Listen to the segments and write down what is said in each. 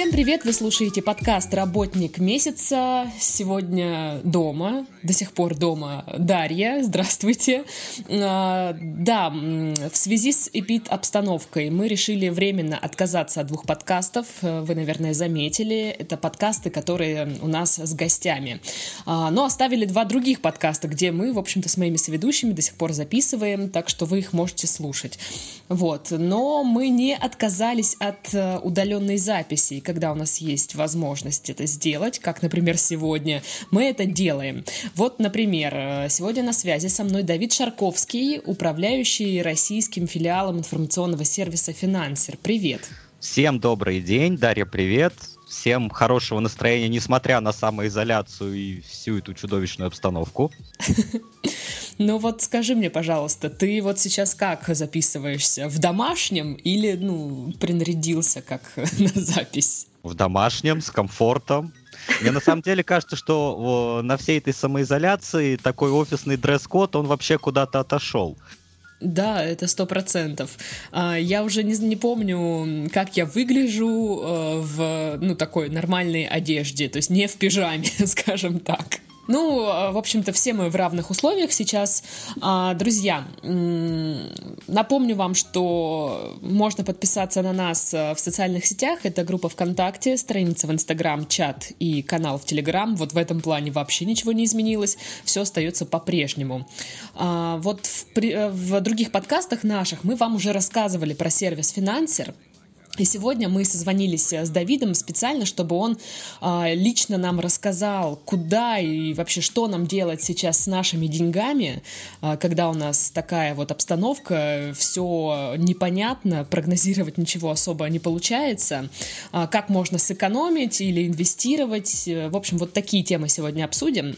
Всем привет! Вы слушаете подкаст «Работник месяца». Сегодня дома, до сих пор дома Дарья. Здравствуйте. А, да, в связи с эпид-обстановкой мы решили временно отказаться от двух подкастов. Вы, наверное, заметили. Это подкасты, которые у нас с гостями. А, но оставили два других подкаста, где мы, в общем-то, с моими соведущими до сих пор записываем, так что вы их можете слушать. Вот. Но мы не отказались от э, удаленной записи когда у нас есть возможность это сделать, как, например, сегодня, мы это делаем. Вот, например, э, сегодня на связи со мной Давид Шарковский, управляющий российским филиалом информационного сервиса «Финансер». Привет! Всем добрый день, Дарья, привет. Всем хорошего настроения, несмотря на самоизоляцию и всю эту чудовищную обстановку. Ну вот скажи мне, пожалуйста, ты вот сейчас как записываешься? В домашнем или, ну, принарядился как на запись? В домашнем, с комфортом. Мне на самом деле кажется, что на всей этой самоизоляции такой офисный дресс-код, он вообще куда-то отошел. Да, это сто процентов. А, я уже не, не помню, как я выгляжу э, в ну такой нормальной одежде, то есть не в пижаме, скажем так. Ну, в общем-то, все мы в равных условиях сейчас. А, друзья, напомню вам, что можно подписаться на нас э, в социальных сетях. Это группа ВКонтакте, страница в Инстаграм, чат и канал в Телеграм. Вот в этом плане вообще ничего не изменилось. Все остается по-прежнему. А, вот в, э, в других подкастах наших мы вам уже рассказывали про сервис Финансер. И сегодня мы созвонились с Давидом специально, чтобы он э, лично нам рассказал, куда и вообще что нам делать сейчас с нашими деньгами, э, когда у нас такая вот обстановка, все непонятно, прогнозировать ничего особо не получается, э, как можно сэкономить или инвестировать. В общем, вот такие темы сегодня обсудим.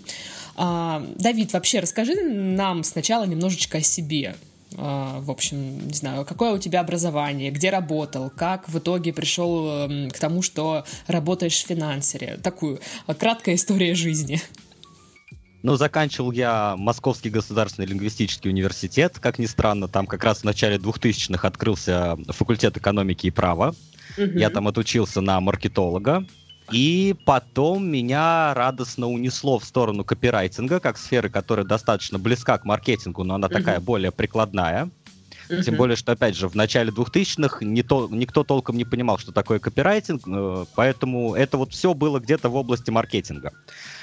Э, Давид, вообще расскажи нам сначала немножечко о себе. А, в общем, не знаю, какое у тебя образование, где работал, как в итоге пришел эм, к тому, что работаешь в финансере. Такую а, краткая история жизни. Ну, заканчивал я Московский государственный лингвистический университет. Как ни странно, там как раз в начале 2000-х открылся факультет экономики и права. Угу. Я там отучился на маркетолога. И потом меня радостно унесло в сторону копирайтинга, как сферы, которая достаточно близка к маркетингу, но она uh-huh. такая более прикладная. Uh-huh. Тем более, что, опять же, в начале 2000-х не то, никто толком не понимал, что такое копирайтинг, э, поэтому это вот все было где-то в области маркетинга.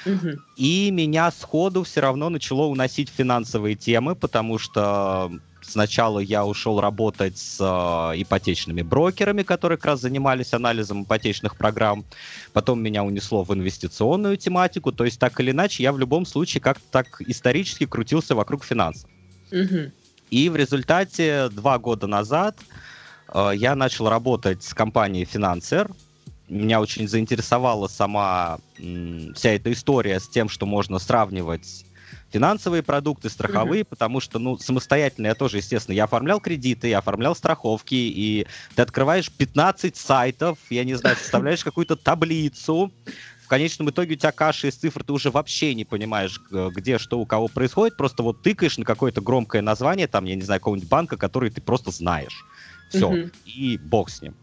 Uh-huh. И меня сходу все равно начало уносить финансовые темы, потому что Сначала я ушел работать с э, ипотечными брокерами, которые как раз занимались анализом ипотечных программ. Потом меня унесло в инвестиционную тематику. То есть так или иначе я в любом случае как-то так исторически крутился вокруг финансов. Угу. И в результате два года назад э, я начал работать с компанией Финансер. Меня очень заинтересовала сама м, вся эта история с тем, что можно сравнивать финансовые продукты, страховые, mm-hmm. потому что, ну, самостоятельно я тоже, естественно, я оформлял кредиты, я оформлял страховки, и ты открываешь 15 сайтов, я не знаю, составляешь какую-то таблицу, в конечном итоге у тебя каша из цифр, ты уже вообще не понимаешь, где что у кого происходит, просто вот тыкаешь на какое-то громкое название, там, я не знаю, какого-нибудь банка, который ты просто знаешь. Все, mm-hmm. и бог с ним.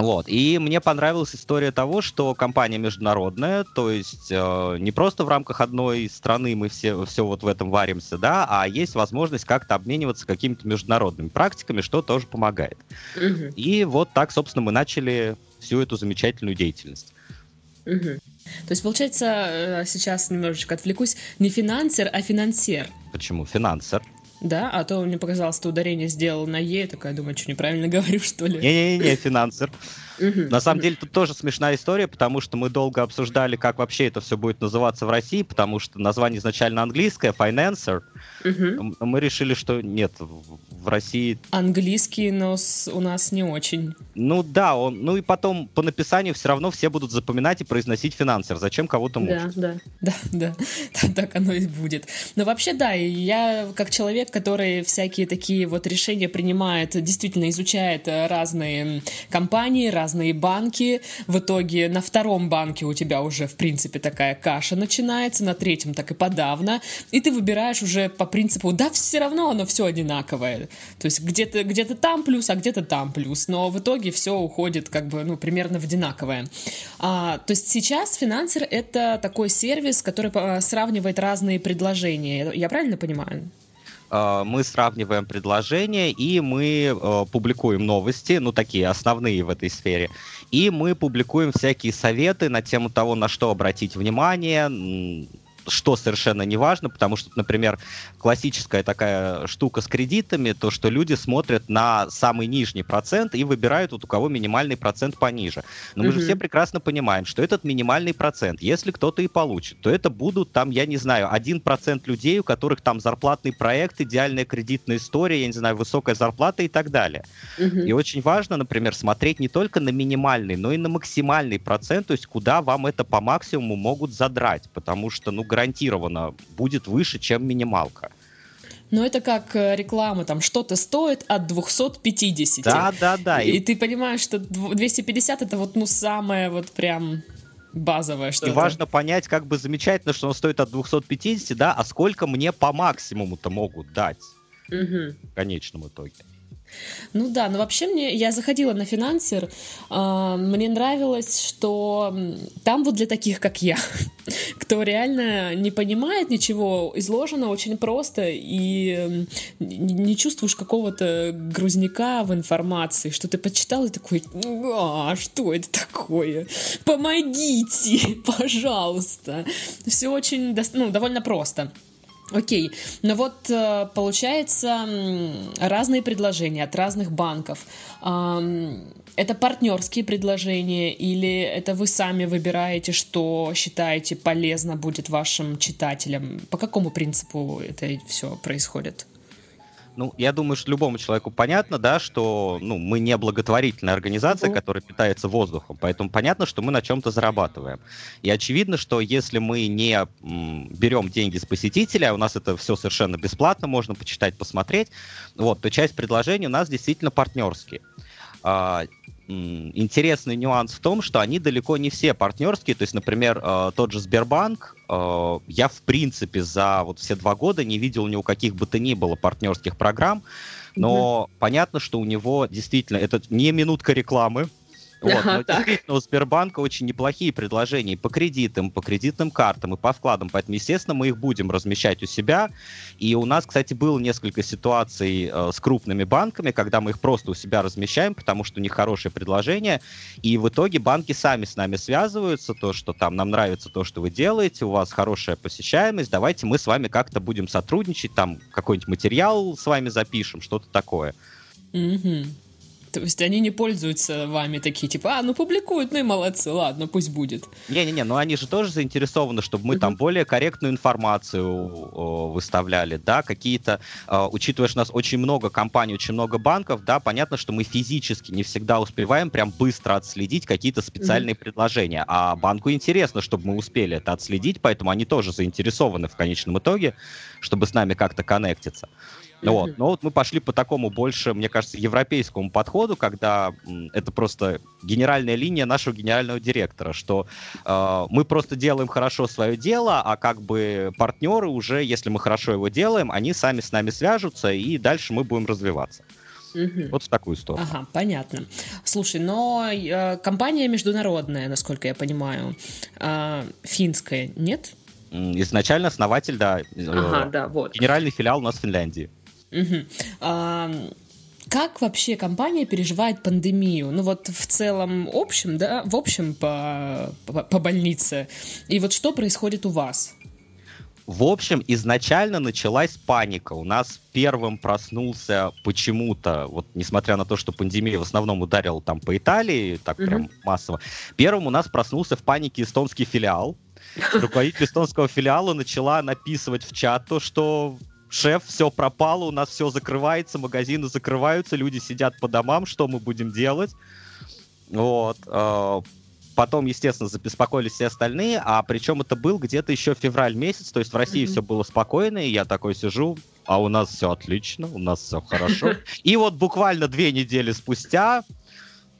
Вот. И мне понравилась история того, что компания международная, то есть э, не просто в рамках одной страны мы все, все вот в этом варимся, да, а есть возможность как-то обмениваться какими-то международными практиками, что тоже помогает. Угу. И вот так, собственно, мы начали всю эту замечательную деятельность. Угу. То есть, получается, э, сейчас немножечко отвлекусь, не финансер, а финансер. Почему? Финансер. Да? А то мне показалось, ты ударение сделал на Е, такая, думаю, что неправильно говорю, что ли? Не-не-не, финансер. На самом деле тут тоже смешная история, потому что мы долго обсуждали, как вообще это все будет называться в России, потому что название изначально английское, Financer. Мы решили, что нет, в России... Английский, но у нас не очень. Ну да, он, ну и потом по написанию все равно все будут запоминать и произносить финансер. Зачем кого-то мучить? Да, да, да, да, так оно и будет. Но вообще да, я как человек, который всякие такие вот решения принимает, действительно изучает разные компании, разные разные банки. В итоге на втором банке у тебя уже, в принципе, такая каша начинается, на третьем так и подавно. И ты выбираешь уже по принципу, да, все равно оно все одинаковое. То есть где-то где там плюс, а где-то там плюс. Но в итоге все уходит как бы, ну, примерно в одинаковое. А, то есть сейчас финансер — это такой сервис, который а, сравнивает разные предложения. Я правильно понимаю? А, мы сравниваем предложения, и мы э, публикуем новости, ну, такие основные в этой сфере. И мы публикуем всякие советы на тему того, на что обратить внимание, что совершенно не важно, потому что, например, классическая такая штука с кредитами, то, что люди смотрят на самый нижний процент и выбирают вот у кого минимальный процент пониже. Но мы же все прекрасно понимаем, что этот минимальный процент, если кто-то и получит, то это будут там, я не знаю, один процент людей, у которых там зарплатный проект, идеальная кредитная история, я не знаю, высокая зарплата и так далее. И очень важно, например, смотреть не только на минимальный, но и на максимальный процент, то есть куда вам это по максимуму могут задрать, потому что, ну, гарантированно будет выше, чем минималка. Но это как э, реклама, там что-то стоит от 250. Да, да, да. И, и ты понимаешь, что 250 это вот ну самое вот прям базовое что-то. И важно понять, как бы замечательно, что он стоит от 250, да, а сколько мне по максимуму-то могут дать угу. в конечном итоге. Ну да, но вообще мне, я заходила на финансер, э, мне нравилось, что там вот для таких, как я, кто реально не понимает ничего, изложено очень просто, и не чувствуешь какого-то грузняка в информации, что ты почитал и такой, а, что это такое? Помогите, пожалуйста. Все очень, ну, довольно просто. Окей, но вот э, получается разные предложения от разных банков. Это партнерские предложения или это вы сами выбираете, что считаете полезно будет вашим читателям? По какому принципу это все происходит? Ну, я думаю, что любому человеку понятно, да, что ну, мы не благотворительная организация, mm-hmm. которая питается воздухом, поэтому понятно, что мы на чем-то зарабатываем. И очевидно, что если мы не м, берем деньги с посетителя, а у нас это все совершенно бесплатно, можно почитать, посмотреть, вот, то часть предложений у нас действительно партнерские. Интересный нюанс в том, что они далеко не все партнерские. То есть, например, э, тот же Сбербанк, э, я в принципе за вот все два года не видел ни у каких бы то ни было партнерских программ, но mm-hmm. понятно, что у него действительно это не минутка рекламы, вот. Ага, Но так. действительно, у Сбербанка очень неплохие предложения по кредитам, по кредитным картам и по вкладам. Поэтому, естественно, мы их будем размещать у себя. И у нас, кстати, было несколько ситуаций э, с крупными банками, когда мы их просто у себя размещаем, потому что у них хорошее предложение. И в итоге банки сами с нами связываются, то, что там нам нравится то, что вы делаете, у вас хорошая посещаемость, давайте мы с вами как-то будем сотрудничать, там какой-нибудь материал с вами запишем, что-то такое. Mm-hmm. То есть они не пользуются вами такие, типа, а, ну публикуют, ну и молодцы, ладно, пусть будет. Не-не-не, но они же тоже заинтересованы, чтобы мы там более корректную информацию выставляли, да, какие-то, э, учитывая, что у нас очень много компаний, очень много банков, да, понятно, что мы физически не всегда успеваем прям быстро отследить какие-то специальные предложения, а банку интересно, чтобы мы успели это отследить, поэтому они тоже заинтересованы в конечном итоге, чтобы с нами как-то коннектиться. Mm-hmm. Вот. Но вот мы пошли по такому больше, мне кажется, европейскому подходу, когда это просто генеральная линия нашего генерального директора, что э, мы просто делаем хорошо свое дело, а как бы партнеры уже, если мы хорошо его делаем, они сами с нами свяжутся, и дальше мы будем развиваться. Угу. Вот в такую сторону. Ага, понятно. Слушай, но э, компания международная, насколько я понимаю, э, финская, нет? Изначально основатель, да. Ага, э, да, вот. Генеральный филиал у нас в Финляндии. Угу. А, как вообще компания переживает пандемию? Ну вот в целом общем, да, в общем по, по, по больнице. И вот что происходит у вас? В общем, изначально началась паника. У нас первым проснулся почему-то, вот несмотря на то, что пандемия в основном ударила там по Италии, так mm-hmm. прям массово, первым у нас проснулся в панике эстонский филиал. Руководитель эстонского филиала начала написывать в чат то, что шеф, все пропало, у нас все закрывается, магазины закрываются, люди сидят по домам, что мы будем делать? Вот. Э, потом, естественно, забеспокоились все остальные, а причем это был где-то еще февраль месяц, то есть в России mm-hmm. все было спокойно, и я такой сижу, а у нас все отлично, у нас все хорошо. И вот буквально две недели спустя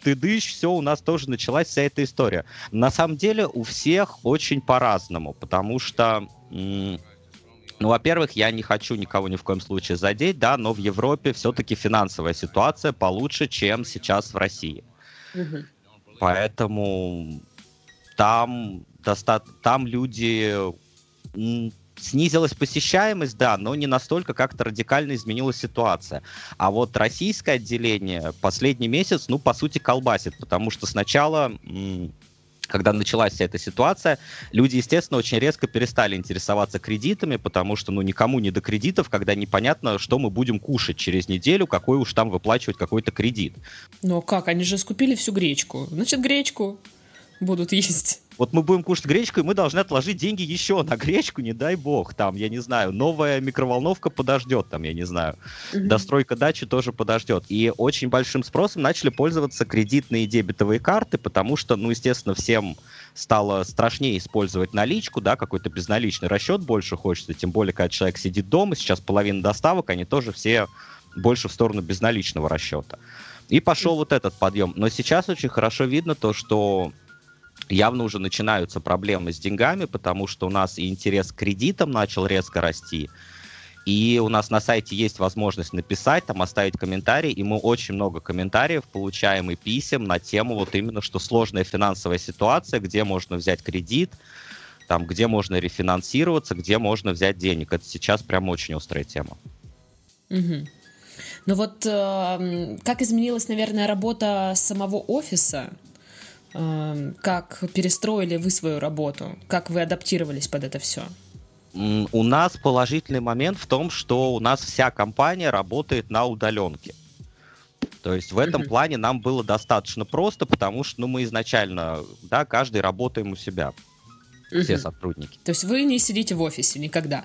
ты дышь, все, у нас тоже началась вся эта история. На самом деле у всех очень по-разному, потому что... Ну, во-первых, я не хочу никого ни в коем случае задеть, да, но в Европе все-таки финансовая ситуация получше, чем сейчас в России. Угу. Поэтому там, доста- там люди снизилась посещаемость, да, но не настолько как-то радикально изменилась ситуация. А вот российское отделение последний месяц, ну, по сути, колбасит, потому что сначала когда началась вся эта ситуация, люди, естественно, очень резко перестали интересоваться кредитами, потому что, ну, никому не до кредитов, когда непонятно, что мы будем кушать через неделю, какой уж там выплачивать какой-то кредит. Ну, как? Они же скупили всю гречку. Значит, гречку будут есть. Вот мы будем кушать гречку, и мы должны отложить деньги еще на гречку, не дай бог. Там, я не знаю, новая микроволновка подождет, там, я не знаю. Mm-hmm. Достройка дачи тоже подождет. И очень большим спросом начали пользоваться кредитные дебетовые карты, потому что, ну, естественно, всем стало страшнее использовать наличку, да, какой-то безналичный расчет больше хочется, тем более, когда человек сидит дома, сейчас половина доставок, они тоже все больше в сторону безналичного расчета. И пошел вот этот подъем. Но сейчас очень хорошо видно то, что явно уже начинаются проблемы с деньгами, потому что у нас и интерес к кредитам начал резко расти, и у нас на сайте есть возможность написать, там оставить комментарий, и мы очень много комментариев получаем и писем на тему вот именно, что сложная финансовая ситуация, где можно взять кредит, там, где можно рефинансироваться, где можно взять денег. Это сейчас прям очень острая тема. Угу. Ну вот э, как изменилась, наверное, работа самого офиса? Эм, как перестроили вы свою работу? Как вы адаптировались под это все? У нас положительный момент в том, что у нас вся компания работает на удаленке. То есть в этом плане нам было достаточно просто, потому что ну, мы изначально, да, каждый работаем у себя. Все сотрудники. То есть вы не сидите в офисе никогда?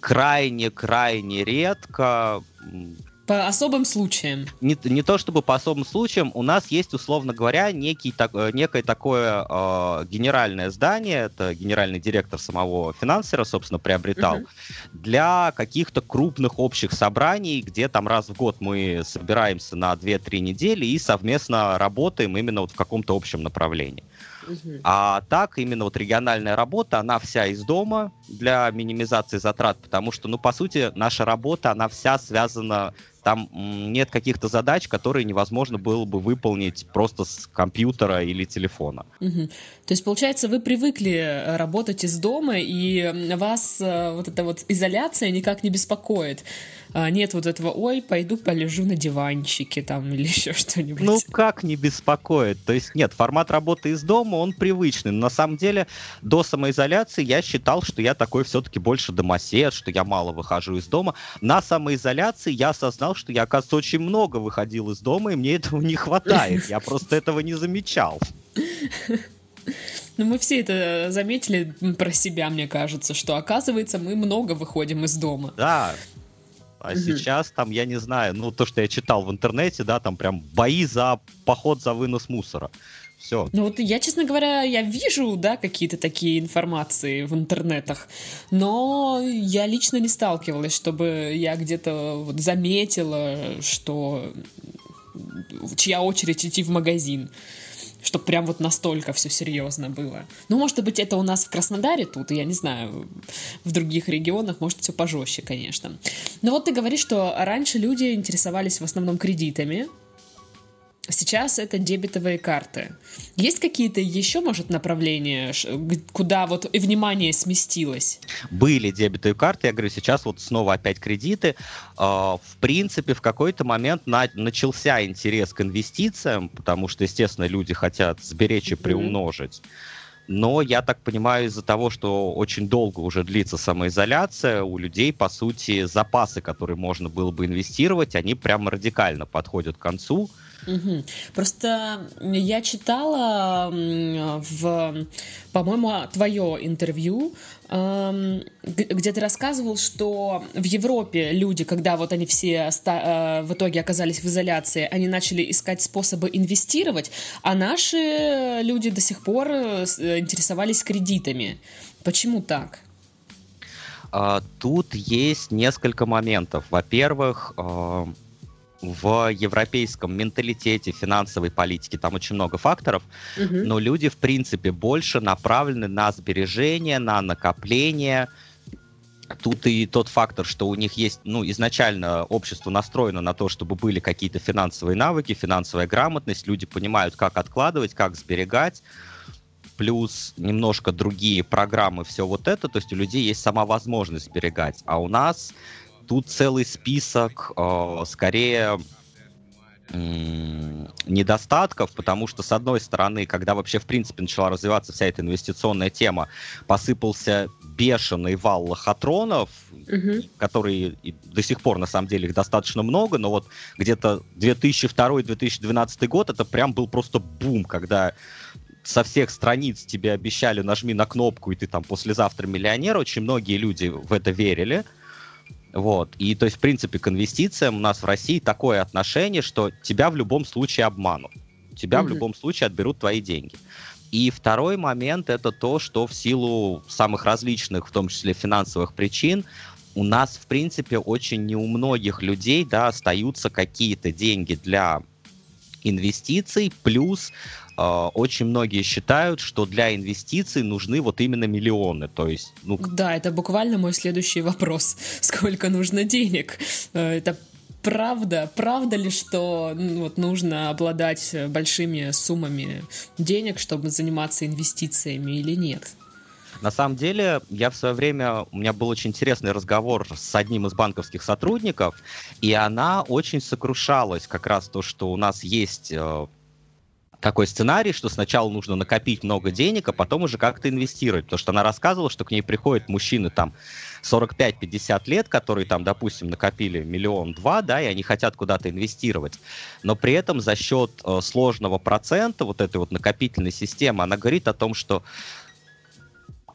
Крайне-крайне редко. По особым случаям. Не, не то чтобы по особым случаям, у нас есть, условно говоря, некий, так, э, некое такое э, генеральное здание, это генеральный директор самого финансера, собственно, приобретал, uh-huh. для каких-то крупных общих собраний, где там раз в год мы собираемся на 2-3 недели и совместно работаем именно вот в каком-то общем направлении. А так, именно вот региональная работа, она вся из дома для минимизации затрат, потому что, ну, по сути, наша работа, она вся связана там нет каких-то задач, которые невозможно было бы выполнить просто с компьютера или телефона. Угу. То есть, получается, вы привыкли э, работать из дома, и вас э, вот эта вот изоляция никак не беспокоит. А, нет вот этого, ой, пойду полежу на диванчике там или еще что-нибудь. Ну, как не беспокоит? То есть, нет, формат работы из дома, он привычный. Но на самом деле, до самоизоляции я считал, что я такой все-таки больше домосед, что я мало выхожу из дома. На самоизоляции я осознал, что я, оказывается, очень много выходил из дома, и мне этого не хватает. Я просто этого не замечал. Ну, мы все это заметили про себя, мне кажется, что, оказывается, мы много выходим из дома. Да, а угу. сейчас там, я не знаю, ну, то, что я читал в интернете, да, там прям бои за поход за вынос мусора. Все. Ну вот я, честно говоря, я вижу, да, какие-то такие информации в интернетах, но я лично не сталкивалась, чтобы я где-то вот заметила, что чья очередь идти в магазин чтобы прям вот настолько все серьезно было. Ну, может быть, это у нас в Краснодаре тут, я не знаю, в других регионах, может, все пожестче, конечно. Но вот ты говоришь, что раньше люди интересовались в основном кредитами, Сейчас это дебетовые карты. Есть какие-то еще, может, направления, куда вот и внимание сместилось? Были дебетовые карты, я говорю, сейчас вот снова опять кредиты. А, в принципе, в какой-то момент на, начался интерес к инвестициям, потому что, естественно, люди хотят сберечь и приумножить. Но я так понимаю, из-за того, что очень долго уже длится самоизоляция, у людей, по сути, запасы, которые можно было бы инвестировать, они прямо радикально подходят к концу. Угу. Просто я читала в, по-моему, твое интервью, где ты рассказывал, что в Европе люди, когда вот они все э, в итоге оказались в изоляции, они начали искать способы инвестировать, а наши люди до сих пор э, интересовались кредитами. Почему так? А, тут есть несколько моментов. Во-первых, в европейском менталитете, финансовой политике, там очень много факторов, угу. но люди, в принципе, больше направлены на сбережения, на накопление. Тут и тот фактор, что у них есть, ну, изначально общество настроено на то, чтобы были какие-то финансовые навыки, финансовая грамотность, люди понимают, как откладывать, как сберегать, плюс немножко другие программы, все вот это, то есть у людей есть сама возможность сберегать, а у нас тут целый список, э, скорее недостатков, потому что, с одной стороны, когда вообще, в принципе, начала развиваться вся эта инвестиционная тема, посыпался бешеный вал лохотронов, угу. которые до сих пор, на самом деле, их достаточно много, но вот где-то 2002-2012 год это прям был просто бум, когда со всех страниц тебе обещали, нажми на кнопку, и ты там послезавтра миллионер. Очень многие люди в это верили. Вот. И то есть, в принципе, к инвестициям у нас в России такое отношение, что тебя в любом случае обманут. Тебя mm-hmm. в любом случае отберут твои деньги. И второй момент это то, что в силу самых различных, в том числе финансовых причин, у нас, в принципе, очень не у многих людей да, остаются какие-то деньги для инвестиций, плюс Uh, очень многие считают, что для инвестиций нужны вот именно миллионы, то есть... Ну... Да, это буквально мой следующий вопрос. Сколько нужно денег? Э, это правда? Правда ли, что ну, вот, нужно обладать большими суммами денег, чтобы заниматься инвестициями или нет? На самом деле, я в свое время, у меня был очень интересный разговор с одним из банковских сотрудников, и она очень сокрушалась как раз то, что у нас есть э, такой сценарий, что сначала нужно накопить много денег, а потом уже как-то инвестировать. Потому что она рассказывала, что к ней приходят мужчины там 45-50 лет, которые там, допустим, накопили миллион-два, да, и они хотят куда-то инвестировать. Но при этом за счет э, сложного процента вот этой вот накопительной системы, она говорит о том, что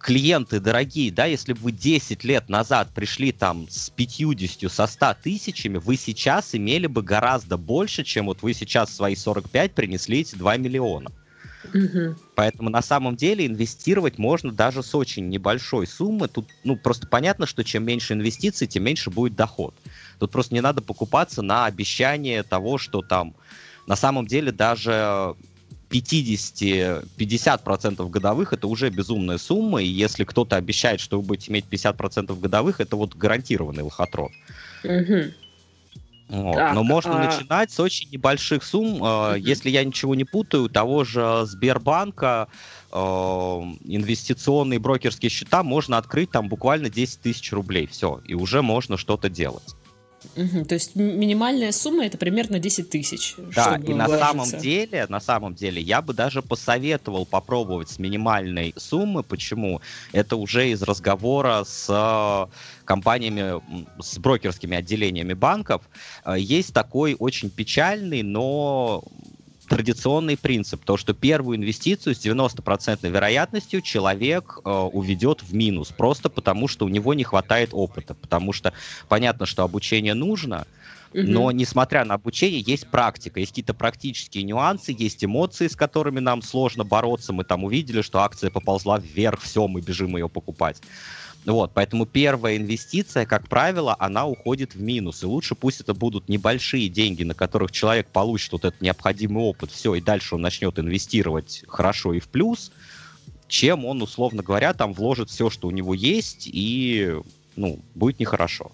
клиенты дорогие, да, если бы вы 10 лет назад пришли там с 50, со 100 тысячами, вы сейчас имели бы гораздо больше, чем вот вы сейчас свои 45 принесли эти 2 миллиона. Угу. Поэтому на самом деле инвестировать можно даже с очень небольшой суммы. Тут ну, просто понятно, что чем меньше инвестиций, тем меньше будет доход. Тут просто не надо покупаться на обещание того, что там на самом деле даже 50-50% годовых это уже безумная сумма, и если кто-то обещает, что вы будете иметь 50% годовых, это вот гарантированный лохотрон. Угу. Вот. Так, Но можно а... начинать с очень небольших сумм. Угу. Если я ничего не путаю, того же Сбербанка э, инвестиционные брокерские счета можно открыть там буквально 10 тысяч рублей. Все, и уже можно что-то делать. Угу, то есть минимальная сумма это примерно 10 тысяч. Да, и на самом деле, на самом деле, я бы даже посоветовал попробовать с минимальной суммы. Почему? Это уже из разговора с э, компаниями, с брокерскими отделениями банков. Э, есть такой очень печальный, но традиционный принцип, то, что первую инвестицию с 90% вероятностью человек э, уведет в минус, просто потому что у него не хватает опыта, потому что понятно, что обучение нужно, но, несмотря на обучение, есть практика, есть какие-то практические нюансы, есть эмоции, с которыми нам сложно бороться. Мы там увидели, что акция поползла вверх, все, мы бежим ее покупать. Вот, поэтому первая инвестиция, как правило, она уходит в минус. И лучше пусть это будут небольшие деньги, на которых человек получит вот этот необходимый опыт, все, и дальше он начнет инвестировать хорошо и в плюс, чем он, условно говоря, там вложит все, что у него есть, и, ну, будет нехорошо.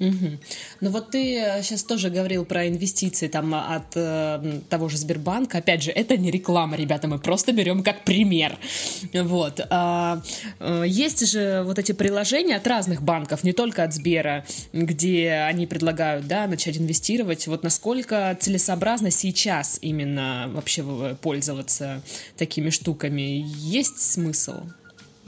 Угу. Ну вот ты сейчас э, тоже говорил про инвестиции там от э, того же Сбербанка. Опять же, это не реклама, ребята, мы просто берем как пример. Вот. А, э, есть же вот эти приложения от разных банков, не только от Сбера, где они предлагают, да, начать инвестировать. Вот насколько целесообразно сейчас именно вообще пользоваться такими штуками? Есть смысл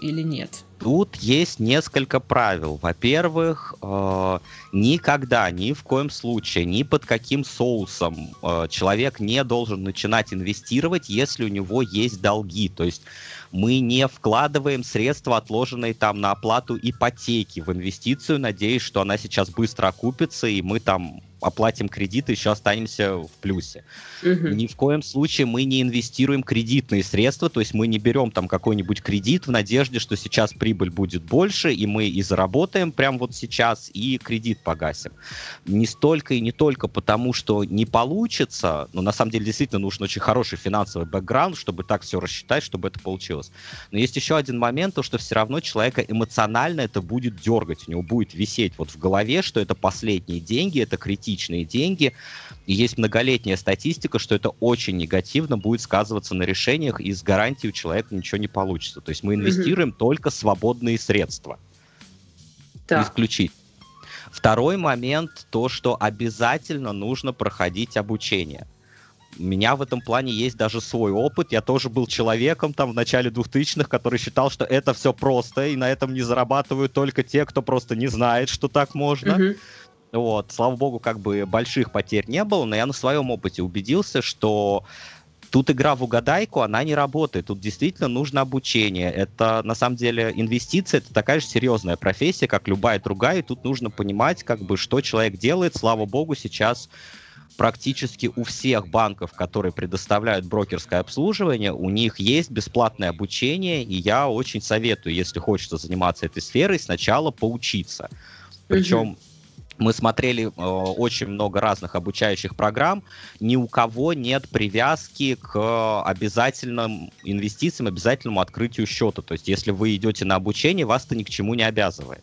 или нет? Тут есть несколько правил. Во-первых, э, никогда, ни в коем случае, ни под каким соусом э, человек не должен начинать инвестировать, если у него есть долги. То есть мы не вкладываем средства, отложенные там на оплату ипотеки в инвестицию, надеясь, что она сейчас быстро окупится, и мы там оплатим кредит и еще останемся в плюсе. Угу. Ни в коем случае мы не инвестируем кредитные средства, то есть мы не берем там какой-нибудь кредит в надежде, что сейчас прибыль будет больше, и мы и заработаем прямо вот сейчас, и кредит погасим. Не столько и не только потому, что не получится, но на самом деле действительно нужен очень хороший финансовый бэкграунд, чтобы так все рассчитать, чтобы это получилось. Но есть еще один момент, то что все равно человека эмоционально это будет дергать, у него будет висеть вот в голове, что это последние деньги, это критичные деньги, и есть многолетняя статистика, что это очень негативно будет сказываться на решениях, и с гарантией у человека ничего не получится. То есть мы инвестируем mm-hmm. только свободные средства. Да. Исключить. Второй момент, то, что обязательно нужно проходить обучение. У меня в этом плане есть даже свой опыт. Я тоже был человеком там в начале 2000-х, который считал, что это все просто, и на этом не зарабатывают только те, кто просто не знает, что так можно. Mm-hmm. Вот, слава богу, как бы больших потерь не было, но я на своем опыте убедился, что тут игра в угадайку, она не работает. Тут действительно нужно обучение. Это, на самом деле, инвестиция, это такая же серьезная профессия, как любая другая, и тут нужно понимать, как бы, что человек делает. Слава богу, сейчас практически у всех банков, которые предоставляют брокерское обслуживание, у них есть бесплатное обучение, и я очень советую, если хочется заниматься этой сферой, сначала поучиться. Причем мы смотрели э, очень много разных обучающих программ, ни у кого нет привязки к обязательным инвестициям, обязательному открытию счета. То есть, если вы идете на обучение, вас это ни к чему не обязывает.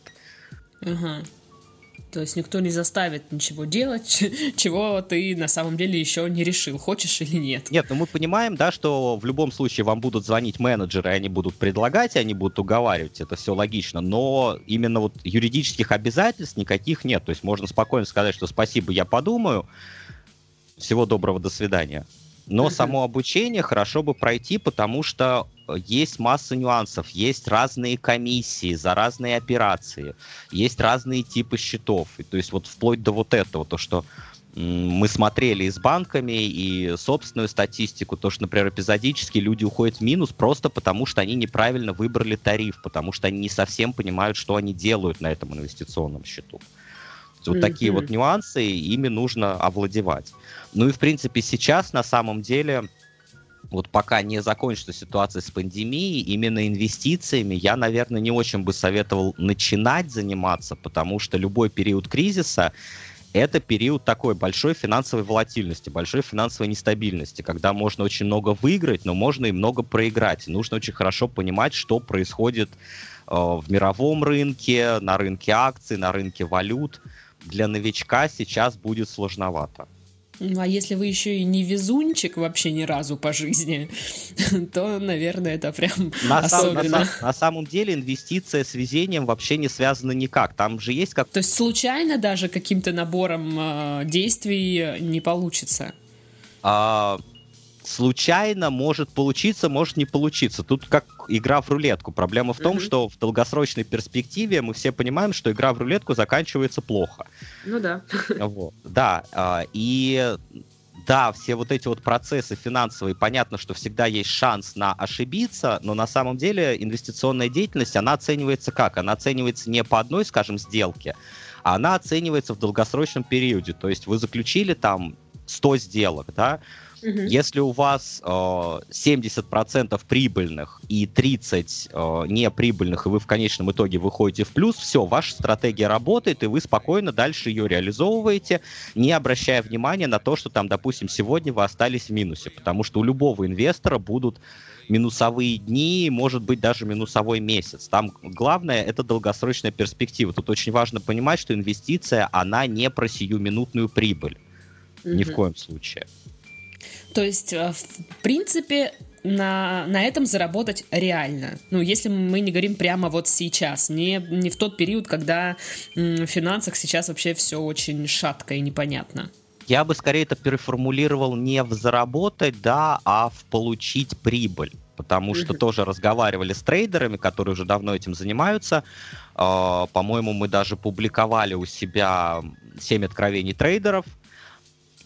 Угу. То есть никто не заставит ничего делать, чего ты на самом деле еще не решил, хочешь или нет. Нет, но ну мы понимаем, да, что в любом случае вам будут звонить менеджеры, они будут предлагать, они будут уговаривать, это все логично, но именно вот юридических обязательств никаких нет. То есть можно спокойно сказать, что спасибо, я подумаю, всего доброго, до свидания. Но само обучение хорошо бы пройти, потому что есть масса нюансов, есть разные комиссии за разные операции, есть разные типы счетов. И, то есть вот вплоть до вот этого, то, что мы смотрели и с банками, и собственную статистику, то, что, например, эпизодически люди уходят в минус просто потому, что они неправильно выбрали тариф, потому что они не совсем понимают, что они делают на этом инвестиционном счету. Вот mm-hmm. такие вот нюансы, ими нужно овладевать. Ну и, в принципе, сейчас на самом деле вот пока не закончится ситуация с пандемией, именно инвестициями я, наверное, не очень бы советовал начинать заниматься, потому что любой период кризиса это период такой большой финансовой волатильности, большой финансовой нестабильности, когда можно очень много выиграть, но можно и много проиграть. нужно очень хорошо понимать, что происходит э, в мировом рынке, на рынке акций, на рынке валют. Для новичка сейчас будет сложновато. Ну, а если вы еще и не везунчик вообще ни разу по жизни, то, наверное, это прям на особенно. Сам, на, на самом деле инвестиция с везением вообще не связана никак. Там же есть как... То есть случайно даже каким-то набором э, действий не получится? А, случайно может получиться, может не получиться. Тут как игра в рулетку. Проблема в том, mm-hmm. что в долгосрочной перспективе мы все понимаем, что игра в рулетку заканчивается плохо. Ну да. Вот. Да, а, и да, все вот эти вот процессы финансовые, понятно, что всегда есть шанс на ошибиться, но на самом деле инвестиционная деятельность, она оценивается как? Она оценивается не по одной, скажем, сделке, а она оценивается в долгосрочном периоде. То есть вы заключили там 100 сделок, да, Угу. Если у вас э, 70% прибыльных и 30% э, неприбыльных, и вы в конечном итоге выходите в плюс, все, ваша стратегия работает, и вы спокойно дальше ее реализовываете, не обращая внимания на то, что там, допустим, сегодня вы остались в минусе, потому что у любого инвестора будут минусовые дни, может быть, даже минусовой месяц. Там главное — это долгосрочная перспектива. Тут очень важно понимать, что инвестиция, она не про сиюминутную прибыль. Угу. Ни в коем случае. То есть, э, в принципе, на, на этом заработать реально. Ну, если мы не говорим прямо вот сейчас, не, не в тот период, когда в финансах сейчас вообще все очень шатко и непонятно. Я бы скорее это переформулировал не в заработать, да, а в получить прибыль. Потому что тоже разговаривали с трейдерами, которые уже давно этим занимаются. Э, по-моему, мы даже публиковали у себя 7 откровений трейдеров,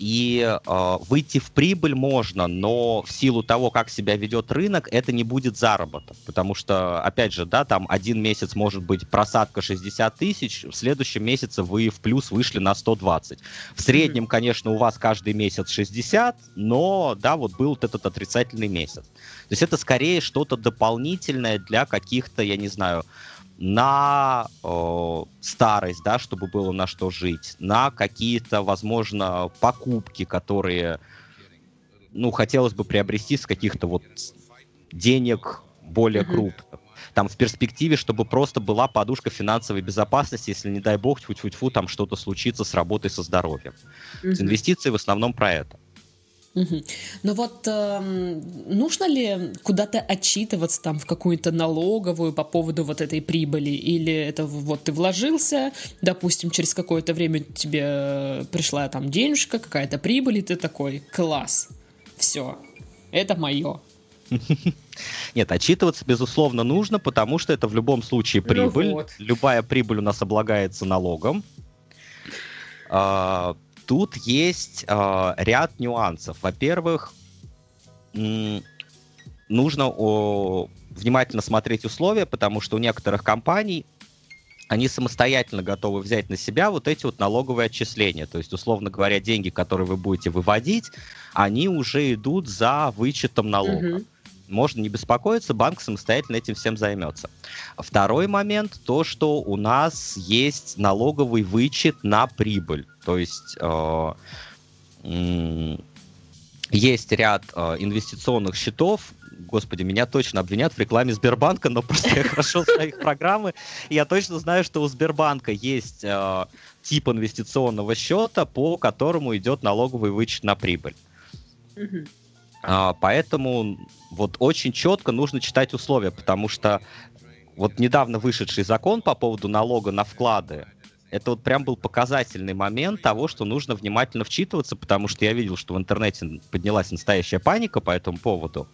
И э, выйти в прибыль можно, но в силу того, как себя ведет рынок, это не будет заработок. Потому что, опять же, да, там один месяц может быть просадка 60 тысяч, в следующем месяце вы в плюс вышли на 120. В среднем, конечно, у вас каждый месяц 60, но, да, вот был вот этот отрицательный месяц. То есть это скорее что-то дополнительное для каких-то, я не знаю, на э, старость, да, чтобы было на что жить, на какие-то, возможно, покупки, которые, ну, хотелось бы приобрести с каких-то вот денег более крупных. Там в перспективе, чтобы просто была подушка финансовой безопасности, если, не дай бог, тьфу-тьфу-тьфу, там что-то случится с работой, со здоровьем. Mm-hmm. Инвестиции в основном про это. Угу. Ну вот э, нужно ли куда-то отчитываться там в какую-то налоговую по поводу вот этой прибыли? Или это вот ты вложился, допустим, через какое-то время тебе пришла там денежка, какая-то прибыль, и ты такой, класс, все, это мое. Нет, отчитываться, безусловно, нужно, потому что это в любом случае прибыль. Ну вот. Любая прибыль у нас облагается налогом. Тут есть э, ряд нюансов. Во-первых, нужно о, внимательно смотреть условия, потому что у некоторых компаний они самостоятельно готовы взять на себя вот эти вот налоговые отчисления. То есть, условно говоря, деньги, которые вы будете выводить, они уже идут за вычетом налога. Угу можно не беспокоиться, банк самостоятельно этим всем займется. Второй момент, то, что у нас есть налоговый вычет на прибыль. То есть э, э, есть ряд э, инвестиционных счетов, господи, меня точно обвинят в рекламе Сбербанка, но просто я хорошо знаю их программы. Я точно знаю, что у Сбербанка есть э, тип инвестиционного счета, по которому идет налоговый вычет на прибыль. А, поэтому вот очень четко нужно читать условия, потому что вот недавно вышедший закон по поводу налога на вклады, это вот прям был показательный момент того, что нужно внимательно вчитываться, потому что я видел, что в интернете поднялась настоящая паника по этому поводу.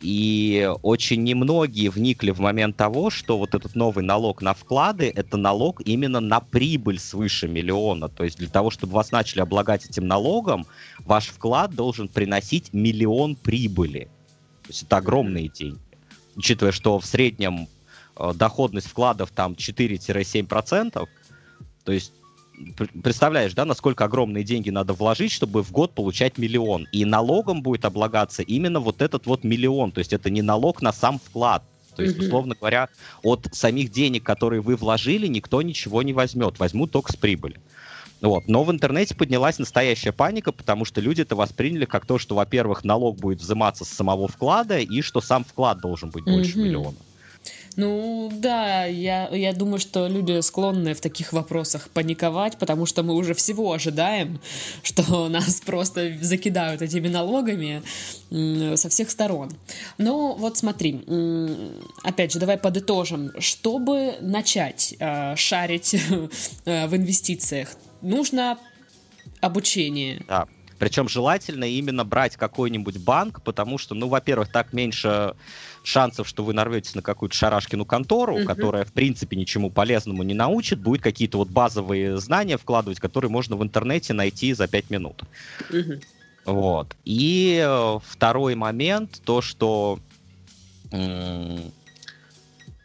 И очень немногие вникли в момент того, что вот этот новый налог на вклады — это налог именно на прибыль свыше миллиона. То есть для того, чтобы вас начали облагать этим налогом, ваш вклад должен приносить миллион прибыли. То есть это огромные деньги. Учитывая, что в среднем э, доходность вкладов там 4-7%, то есть представляешь, да, насколько огромные деньги надо вложить, чтобы в год получать миллион. И налогом будет облагаться именно вот этот вот миллион. То есть это не налог на сам вклад. То есть, условно говоря, от самих денег, которые вы вложили, никто ничего не возьмет. Возьмут только с прибыли. Вот. Но в интернете поднялась настоящая паника, потому что люди это восприняли как то, что, во-первых, налог будет взиматься с самого вклада, и что сам вклад должен быть больше mm-hmm. миллиона. Ну да, я, я думаю, что люди склонны в таких вопросах паниковать, потому что мы уже всего ожидаем, что нас просто закидают этими налогами со всех сторон. Но вот смотри, опять же, давай подытожим. Чтобы начать э, шарить э, в инвестициях, нужно обучение. Да. Причем желательно именно брать какой-нибудь банк, потому что, ну, во-первых, так меньше шансов, что вы нарветесь на какую-то шарашкину контору, uh-huh. которая, в принципе, ничему полезному не научит, будет какие-то вот базовые знания вкладывать, которые можно в интернете найти за 5 минут. Uh-huh. Вот. И э, второй момент, то, что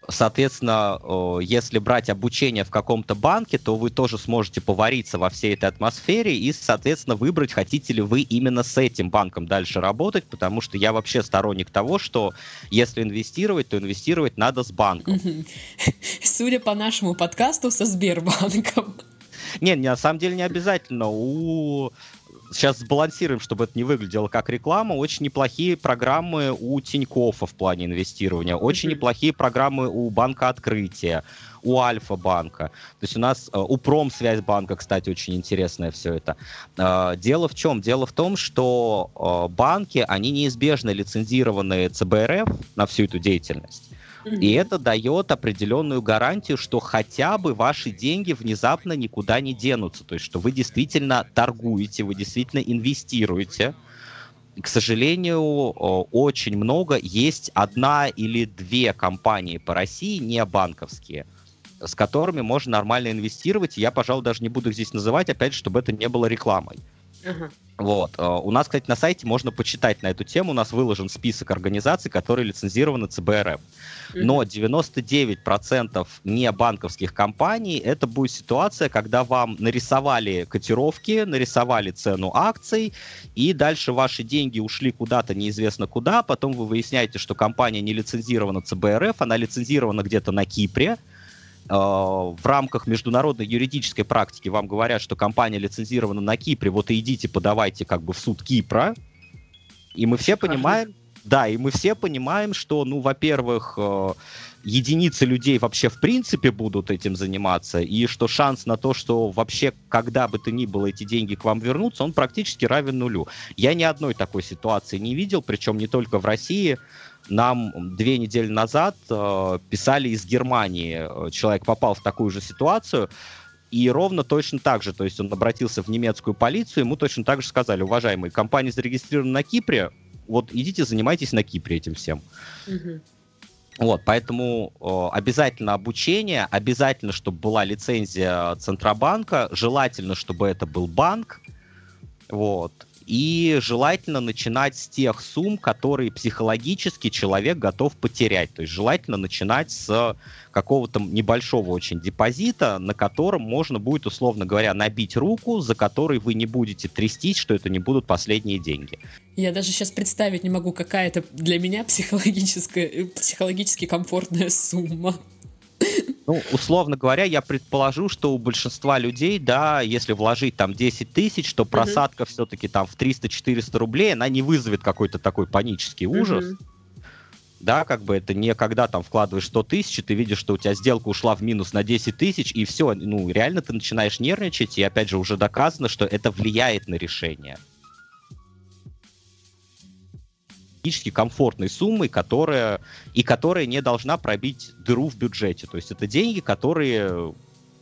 Соответственно, если брать обучение в каком-то банке, то вы тоже сможете повариться во всей этой атмосфере и, соответственно, выбрать, хотите ли вы именно с этим банком дальше работать, потому что я вообще сторонник того, что если инвестировать, то инвестировать надо с банком. Судя по нашему подкасту, со Сбербанком. Не, на самом деле не обязательно. У сейчас сбалансируем, чтобы это не выглядело как реклама. Очень неплохие программы у Тинькоффа в плане инвестирования, очень неплохие программы у Банка Открытия, у Альфа-банка. То есть у нас э, у Промсвязьбанка, кстати, очень интересное все это. Э, дело в чем? Дело в том, что э, банки, они неизбежно лицензированы ЦБРФ на всю эту деятельность. И это дает определенную гарантию, что хотя бы ваши деньги внезапно никуда не денутся. То есть, что вы действительно торгуете, вы действительно инвестируете. К сожалению, очень много. Есть одна или две компании по России, не банковские, с которыми можно нормально инвестировать. Я, пожалуй, даже не буду их здесь называть, опять же, чтобы это не было рекламой. Uh-huh. Вот. Э, у нас, кстати, на сайте можно почитать на эту тему. У нас выложен список организаций, которые лицензированы ЦБРФ. Но 99% не банковских компаний это будет ситуация, когда вам нарисовали котировки, нарисовали цену акций, и дальше ваши деньги ушли куда-то неизвестно куда. Потом вы выясняете, что компания не лицензирована ЦБРФ, она лицензирована где-то на Кипре. Э, в рамках международной юридической практики вам говорят, что компания лицензирована на Кипре, вот и идите, подавайте как бы в суд Кипра. И мы все понимаем, да, и мы все понимаем, что, ну, во-первых, э, единицы людей вообще в принципе будут этим заниматься, и что шанс на то, что вообще когда бы то ни было эти деньги к вам вернутся, он практически равен нулю. Я ни одной такой ситуации не видел, причем не только в России нам две недели назад э, писали из Германии. Человек попал в такую же ситуацию. И ровно точно так же, то есть он обратился в немецкую полицию, ему точно так же сказали, уважаемые, компания зарегистрирована на Кипре, вот идите занимайтесь на Кипре этим всем. Угу. Вот, поэтому э, обязательно обучение, обязательно, чтобы была лицензия Центробанка, желательно, чтобы это был банк, вот, и желательно начинать с тех сумм, которые психологически человек готов потерять. То есть желательно начинать с какого-то небольшого очень депозита, на котором можно будет, условно говоря, набить руку, за которой вы не будете трястись, что это не будут последние деньги. Я даже сейчас представить не могу, какая это для меня психологическая, э, психологически комфортная сумма. Ну, условно говоря, я предположу, что у большинства людей, да, если вложить там 10 тысяч, то просадка uh-huh. все-таки там в 300-400 рублей, она не вызовет какой-то такой панический ужас. Uh-huh. Да, как бы это не когда там вкладываешь 100 тысяч, ты видишь, что у тебя сделка ушла в минус на 10 тысяч, и все, ну, реально ты начинаешь нервничать, и опять же уже доказано, что это влияет на решение. Технически комфортной суммой, которая и которая не должна пробить дыру в бюджете. То есть это деньги, которые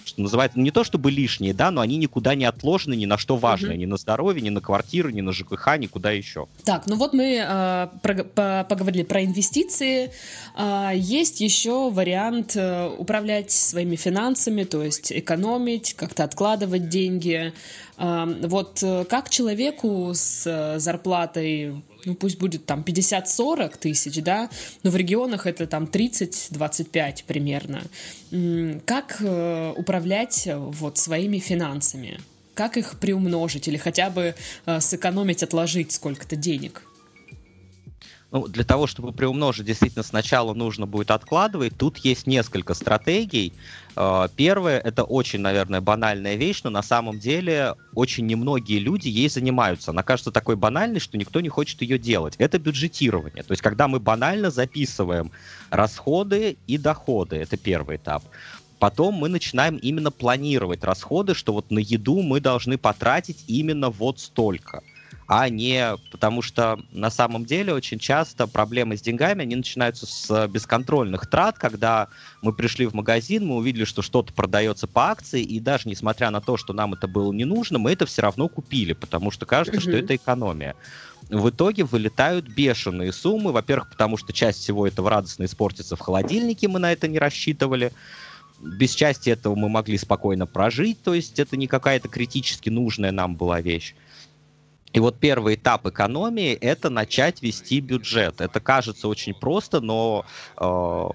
что называется, не то чтобы лишние, да, но они никуда не отложены ни на что важное, mm-hmm. ни на здоровье, ни на квартиру, ни на ЖКХ, никуда еще. Так, ну вот мы э, про, по, поговорили про инвестиции. Э, есть еще вариант э, управлять своими финансами, то есть экономить, как-то откладывать деньги. Э, вот как человеку с э, зарплатой ну пусть будет там 50-40 тысяч, да, но в регионах это там 30-25 примерно. Как э, управлять э, вот своими финансами? Как их приумножить или хотя бы э, сэкономить, отложить сколько-то денег? Ну, для того, чтобы приумножить, действительно сначала нужно будет откладывать. Тут есть несколько стратегий. Э, первое, это очень, наверное, банальная вещь, но на самом деле очень немногие люди ей занимаются. Она кажется такой банальной, что никто не хочет ее делать. Это бюджетирование. То есть, когда мы банально записываем расходы и доходы, это первый этап. Потом мы начинаем именно планировать расходы, что вот на еду мы должны потратить именно вот столько а не потому что на самом деле очень часто проблемы с деньгами, они начинаются с бесконтрольных трат, когда мы пришли в магазин, мы увидели, что что-то продается по акции, и даже несмотря на то, что нам это было не нужно, мы это все равно купили, потому что кажется, что это экономия. В итоге вылетают бешеные суммы, во-первых, потому что часть всего этого радостно испортится в холодильнике, мы на это не рассчитывали, без части этого мы могли спокойно прожить, то есть это не какая-то критически нужная нам была вещь. И вот первый этап экономии – это начать вести бюджет. Это кажется очень просто, но э,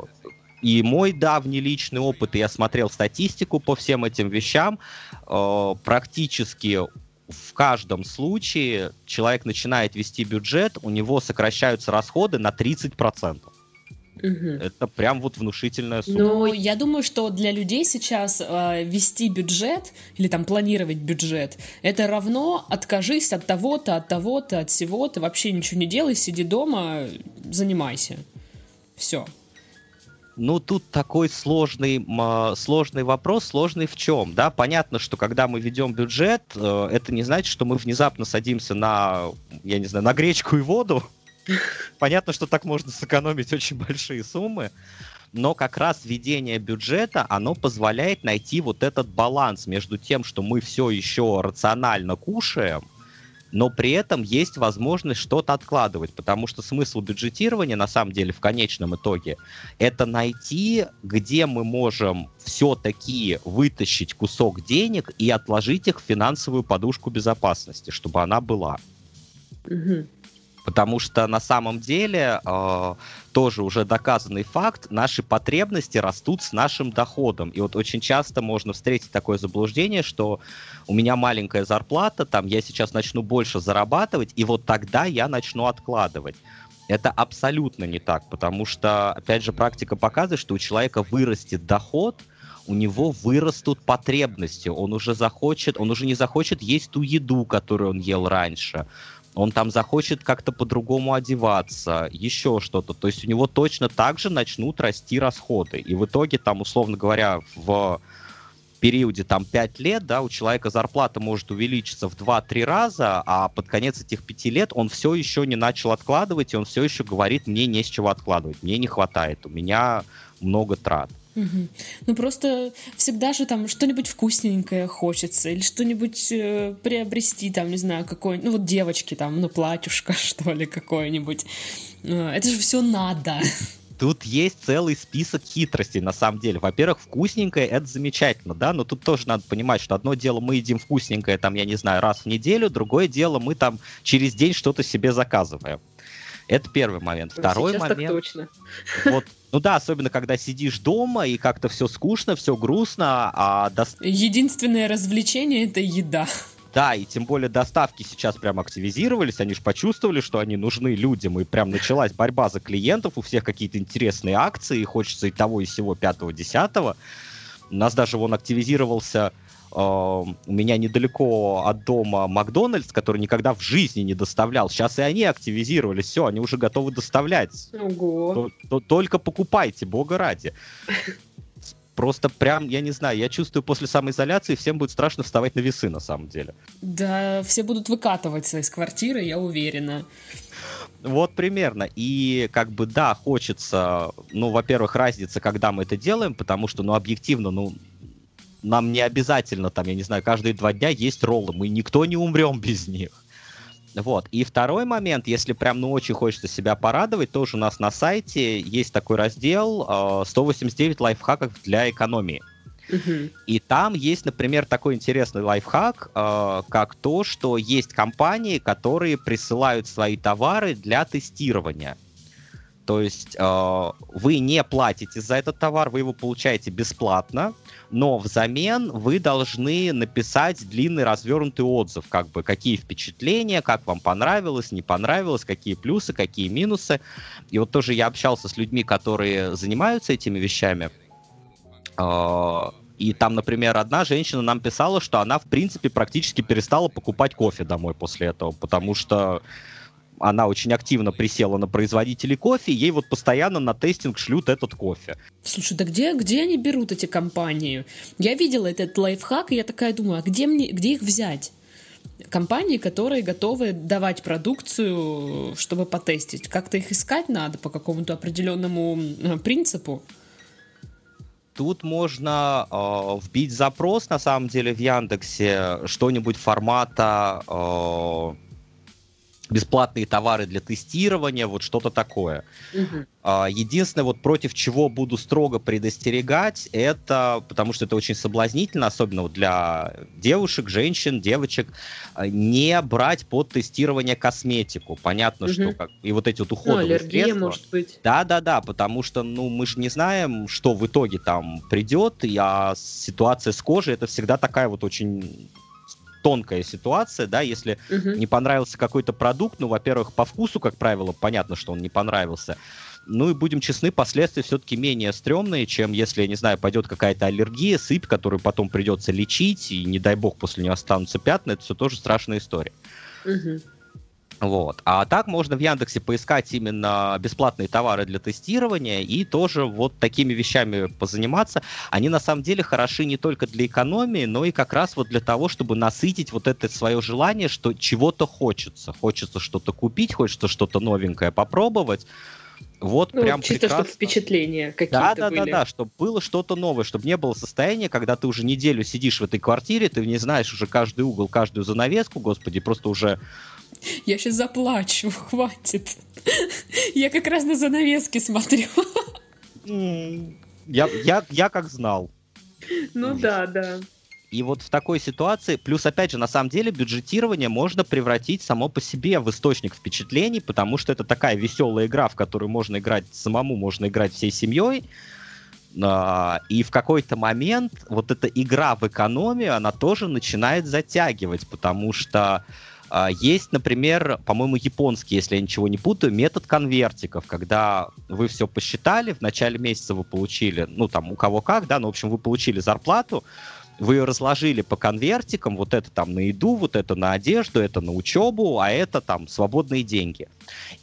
и мой давний личный опыт, и я смотрел статистику по всем этим вещам, э, практически в каждом случае человек начинает вести бюджет, у него сокращаются расходы на 30%. Угу. Это прям вот внушительная сумма. Ну, я думаю, что для людей сейчас э, вести бюджет или там планировать бюджет, это равно откажись от того-то, от того-то, от всего-то, вообще ничего не делай, сиди дома, занимайся. Все. Ну, тут такой сложный, сложный вопрос, сложный в чем, да? Понятно, что когда мы ведем бюджет, э, это не значит, что мы внезапно садимся на, я не знаю, на гречку и воду, Понятно, что так можно сэкономить очень большие суммы, но как раз введение бюджета, оно позволяет найти вот этот баланс между тем, что мы все еще рационально кушаем, но при этом есть возможность что-то откладывать, потому что смысл бюджетирования на самом деле в конечном итоге это найти, где мы можем все-таки вытащить кусок денег и отложить их в финансовую подушку безопасности, чтобы она была. Угу. Потому что на самом деле э, тоже уже доказанный факт, наши потребности растут с нашим доходом. И вот очень часто можно встретить такое заблуждение, что у меня маленькая зарплата, там я сейчас начну больше зарабатывать, и вот тогда я начну откладывать. Это абсолютно не так, потому что, опять же, практика показывает, что у человека вырастет доход, у него вырастут потребности, он уже захочет, он уже не захочет есть ту еду, которую он ел раньше, он там захочет как-то по-другому одеваться, еще что-то. То есть у него точно так же начнут расти расходы. И в итоге там, условно говоря, в периоде там 5 лет, да, у человека зарплата может увеличиться в 2-3 раза, а под конец этих 5 лет он все еще не начал откладывать, и он все еще говорит, мне не с чего откладывать, мне не хватает, у меня много трат. Ну просто всегда же там что-нибудь вкусненькое хочется или что-нибудь э, приобрести там, не знаю, какой, ну вот девочки там, ну платьюшко что ли какое-нибудь. Э, это же все надо. Тут есть целый список хитростей, на самом деле. Во-первых, вкусненькое — это замечательно, да, но тут тоже надо понимать, что одно дело мы едим вкусненькое, там, я не знаю, раз в неделю, другое дело мы там через день что-то себе заказываем. Это первый момент. Второй Сейчас момент. Так точно. Вот, ну да, особенно когда сидишь дома и как-то все скучно, все грустно, а до... единственное развлечение это еда. Да, и тем более доставки сейчас прям активизировались, они же почувствовали, что они нужны людям, и прям началась борьба за клиентов, у всех какие-то интересные акции, хочется и того, и всего пятого, десятого. У нас даже вон активизировался у меня недалеко от дома Макдональдс, который никогда в жизни не доставлял. Сейчас и они активизировались, все, они уже готовы доставлять. Ого. Только покупайте, бога ради. Просто прям, я не знаю, я чувствую после самоизоляции всем будет страшно вставать на весы на самом деле. Да, все будут выкатываться из квартиры, я уверена. Вот примерно. И как бы да, хочется, ну, во-первых, разница, когда мы это делаем, потому что, ну, объективно, ну, нам не обязательно там, я не знаю, каждые два дня есть роллы, мы никто не умрем без них. Вот. И второй момент, если прям ну очень хочется себя порадовать, тоже у нас на сайте есть такой раздел э, 189 лайфхаков для экономии. И там есть, например, такой интересный лайфхак, э, как то, что есть компании, которые присылают свои товары для тестирования. То есть э, вы не платите за этот товар, вы его получаете бесплатно, но взамен вы должны написать длинный развернутый отзыв, как бы какие впечатления, как вам понравилось, не понравилось, какие плюсы, какие минусы. И вот тоже я общался с людьми, которые занимаются этими вещами. Э, и там, например, одна женщина нам писала, что она, в принципе, практически перестала покупать кофе домой после этого, потому что она очень активно присела на производителей кофе, и ей вот постоянно на тестинг шлют этот кофе. Слушай, да где, где они берут эти компании? Я видела этот лайфхак, и я такая думаю, а где, мне, где их взять? Компании, которые готовы давать продукцию, чтобы потестить. Как-то их искать надо по какому-то определенному э, принципу. Тут можно э, вбить запрос, на самом деле, в Яндексе, что-нибудь формата... Э, бесплатные товары для тестирования, вот что-то такое. Угу. Единственное, вот против чего буду строго предостерегать, это, потому что это очень соблазнительно, особенно вот для девушек, женщин, девочек, а, не брать под тестирование косметику. Понятно, угу. что как, и вот эти вот уходовые ну, аллергия, средства. может быть. Да-да-да, потому что, ну, мы же не знаем, что в итоге там придет, а ситуация с кожей это всегда такая вот очень тонкая ситуация, да, если угу. не понравился какой-то продукт, ну, во-первых, по вкусу, как правило, понятно, что он не понравился. Ну и будем честны, последствия все-таки менее стрёмные, чем если, я не знаю, пойдет какая-то аллергия, сыпь, которую потом придется лечить, и не дай бог после нее останутся пятна, это все тоже страшная история. Угу. Вот. А так можно в Яндексе поискать именно бесплатные товары для тестирования и тоже вот такими вещами позаниматься. Они на самом деле хороши не только для экономии, но и как раз вот для того, чтобы насытить вот это свое желание, что чего-то хочется. Хочется что-то купить, хочется что-то новенькое попробовать. Вот ну, прям чисто прекрасно. чтобы впечатления какие-то да, да, были. Да, да, чтобы было что-то новое, чтобы не было состояния, когда ты уже неделю сидишь в этой квартире, ты не знаешь уже каждый угол, каждую занавеску, господи, просто уже... Я сейчас заплачу, хватит. Я как раз на занавески смотрю. Я, я, я как знал. Ну да, да. И вот в такой ситуации, плюс опять же, на самом деле бюджетирование можно превратить само по себе в источник впечатлений, потому что это такая веселая игра, в которую можно играть самому, можно играть всей семьей. А, и в какой-то момент вот эта игра в экономию, она тоже начинает затягивать, потому что есть, например, по-моему, японский, если я ничего не путаю, метод конвертиков, когда вы все посчитали, в начале месяца вы получили, ну там у кого как, да, ну в общем вы получили зарплату, вы ее разложили по конвертикам, вот это там на еду, вот это на одежду, это на учебу, а это там свободные деньги.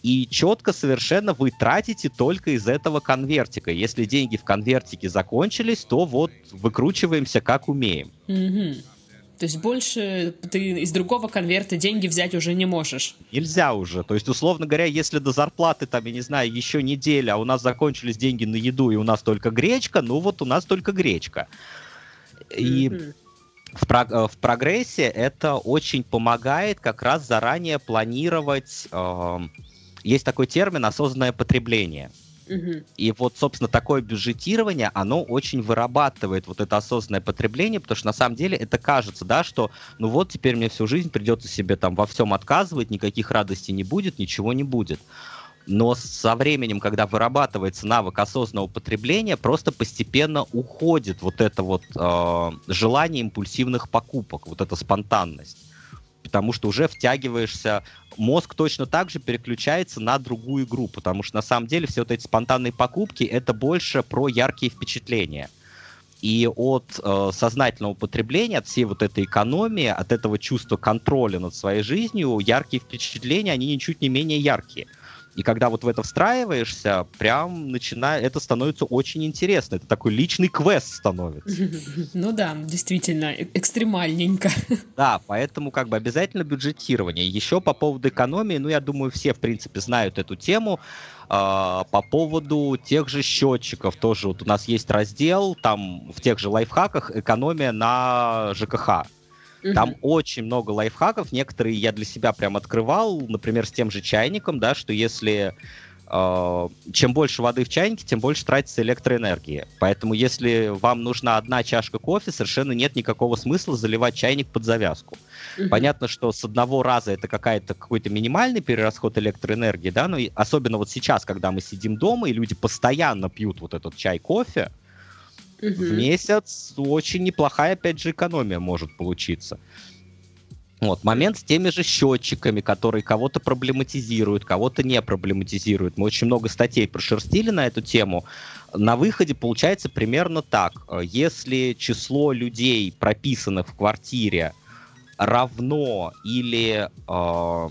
И четко совершенно вы тратите только из этого конвертика. Если деньги в конвертике закончились, то вот выкручиваемся как умеем. Угу. То есть больше ты из другого конверта деньги взять уже не можешь. Нельзя уже. То есть, условно говоря, если до зарплаты, там, я не знаю, еще неделя, а у нас закончились деньги на еду, и у нас только гречка, ну вот у нас только гречка. И mm-hmm. в, прог- э, в прогрессе это очень помогает как раз заранее планировать. Э, есть такой термин осознанное потребление. И вот, собственно, такое бюджетирование, оно очень вырабатывает вот это осознанное потребление, потому что на самом деле это кажется, да, что ну вот теперь мне всю жизнь придется себе там во всем отказывать, никаких радостей не будет, ничего не будет. Но со временем, когда вырабатывается навык осознанного потребления, просто постепенно уходит вот это вот э, желание импульсивных покупок, вот эта спонтанность. Потому что уже втягиваешься, мозг точно так же переключается на другую игру, потому что на самом деле все вот эти спонтанные покупки это больше про яркие впечатления. И от э, сознательного потребления, от всей вот этой экономии, от этого чувства контроля над своей жизнью, яркие впечатления, они ничуть не менее яркие. И когда вот в это встраиваешься, прям начинает, это становится очень интересно. Это такой личный квест становится. Ну да, действительно, э, экстремальненько. Да, поэтому как бы обязательно бюджетирование. Еще по поводу экономии, ну я думаю, все в принципе знают эту тему. Uh, по поводу тех же счетчиков тоже вот у нас есть раздел там в тех же лайфхаках экономия на ЖКХ. Там очень много лайфхаков. Некоторые я для себя прям открывал, например, с тем же чайником, да, что если э, чем больше воды в чайнике, тем больше тратится электроэнергии. Поэтому если вам нужна одна чашка кофе, совершенно нет никакого смысла заливать чайник под завязку. Угу. Понятно, что с одного раза это какая-то какой-то минимальный перерасход электроэнергии, да, но особенно вот сейчас, когда мы сидим дома и люди постоянно пьют вот этот чай, кофе, угу. в месяц очень неплохая, опять же, экономия может получиться. Вот, момент с теми же счетчиками, которые кого-то проблематизируют, кого-то не проблематизируют. Мы очень много статей прошерстили на эту тему. На выходе получается примерно так. Если число людей, прописанных в квартире, равно или э,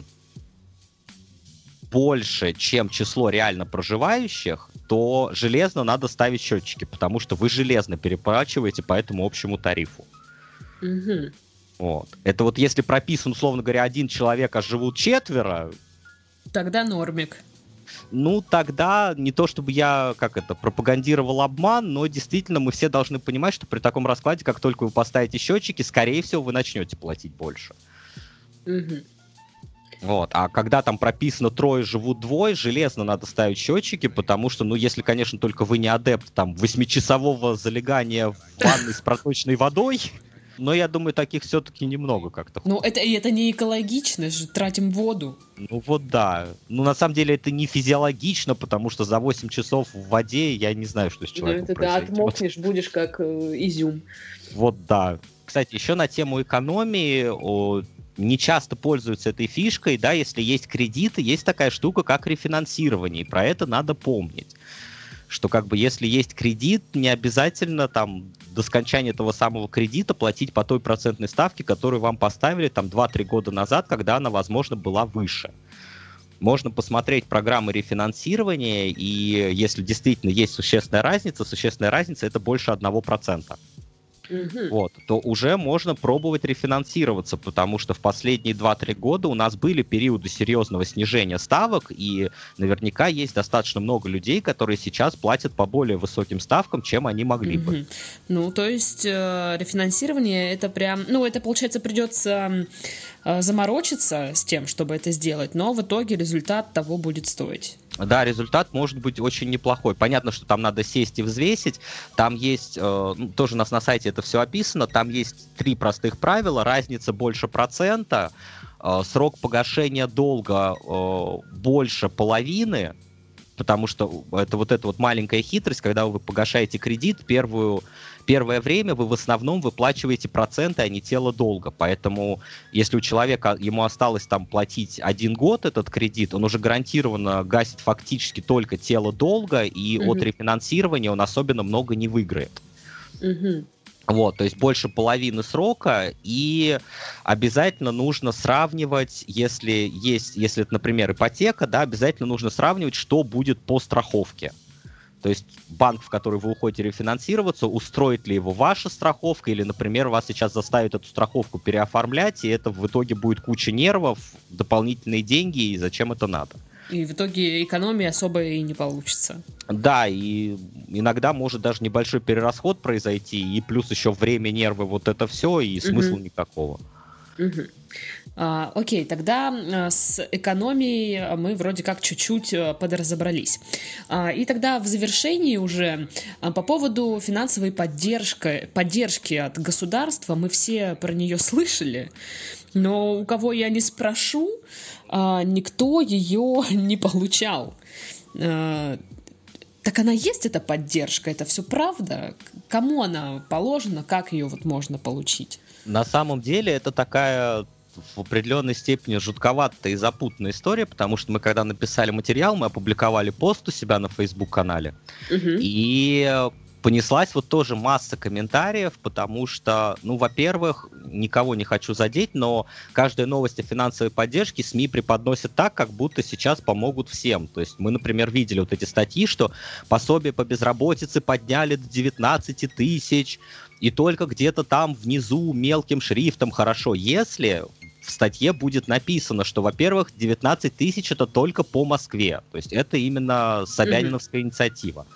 больше, чем число реально проживающих, то железно надо ставить счетчики, потому что вы железно переплачиваете по этому общему тарифу. Угу. Вот. Это вот если прописан, условно говоря, один человек, а живут четверо... Тогда нормик. Ну, тогда не то чтобы я, как это, пропагандировал обман, но действительно мы все должны понимать, что при таком раскладе, как только вы поставите счетчики, скорее всего, вы начнете платить больше. Угу. Вот. А когда там прописано трое живут двое, железно надо ставить счетчики, потому что, ну, если, конечно, только вы не адепт там восьмичасового залегания в ванной с проточной водой, но я думаю, таких все-таки немного как-то. Ну, это, это не экологично же, тратим воду. Ну вот да. Ну, на самом деле, это не физиологично, потому что за 8 часов в воде я не знаю, что с человеком Ну, это ты отмокнешь, будешь как э, изюм. Вот да. Кстати, еще на тему экономии, о, не часто пользуются этой фишкой, да, если есть кредиты, есть такая штука, как рефинансирование, и про это надо помнить что как бы если есть кредит, не обязательно там до скончания этого самого кредита платить по той процентной ставке, которую вам поставили там 2-3 года назад, когда она, возможно, была выше. Можно посмотреть программы рефинансирования, и если действительно есть существенная разница, существенная разница это больше 1%. Угу. вот, то уже можно пробовать рефинансироваться, потому что в последние 2-3 года у нас были периоды серьезного снижения ставок, и наверняка есть достаточно много людей, которые сейчас платят по более высоким ставкам, чем они могли угу. бы. Ну, то есть э, рефинансирование это прям, ну, это получается придется э, заморочиться с тем, чтобы это сделать, но в итоге результат того будет стоить. Да, результат может быть очень неплохой. Понятно, что там надо сесть и взвесить. Там есть, э, ну, тоже у нас на сайте это все описано, там есть три простых правила. Разница больше процента, э, срок погашения долга э, больше половины, потому что это вот эта вот маленькая хитрость, когда вы погашаете кредит, первую, первое время вы в основном выплачиваете проценты, а не тело долга. Поэтому если у человека, ему осталось там платить один год этот кредит, он уже гарантированно гасит фактически только тело долга, и угу. от рефинансирования он особенно много не выиграет. Угу. Вот, то есть больше половины срока, и обязательно нужно сравнивать, если есть, если это, например, ипотека, да, обязательно нужно сравнивать, что будет по страховке. То есть банк, в который вы уходите рефинансироваться, устроит ли его ваша страховка, или, например, вас сейчас заставит эту страховку переоформлять, и это в итоге будет куча нервов, дополнительные деньги, и зачем это надо. И в итоге экономии особо и не получится. Да, и иногда может даже небольшой перерасход произойти, и плюс еще время, нервы, вот это все, и смысла угу. никакого. Угу. А, окей, тогда а, с экономией мы вроде как чуть-чуть а, подразобрались. А, и тогда в завершении уже а, по поводу финансовой поддержки, поддержки от государства мы все про нее слышали, но у кого я не спрошу, а, никто ее не получал. Так она есть, эта поддержка? Это все правда? Кому она положена? Как ее вот можно получить? На самом деле это такая в определенной степени жутковатая и запутанная история, потому что мы, когда написали материал, мы опубликовали пост у себя на Facebook-канале, угу. и понеслась вот тоже масса комментариев, потому что, ну, во-первых, никого не хочу задеть, но каждая новость о финансовой поддержке СМИ преподносят так, как будто сейчас помогут всем. То есть мы, например, видели вот эти статьи, что пособие по безработице подняли до 19 тысяч, и только где-то там внизу мелким шрифтом хорошо. Если в статье будет написано, что, во-первых, 19 тысяч это только по Москве. То есть это именно Собяниновская mm-hmm. инициатива.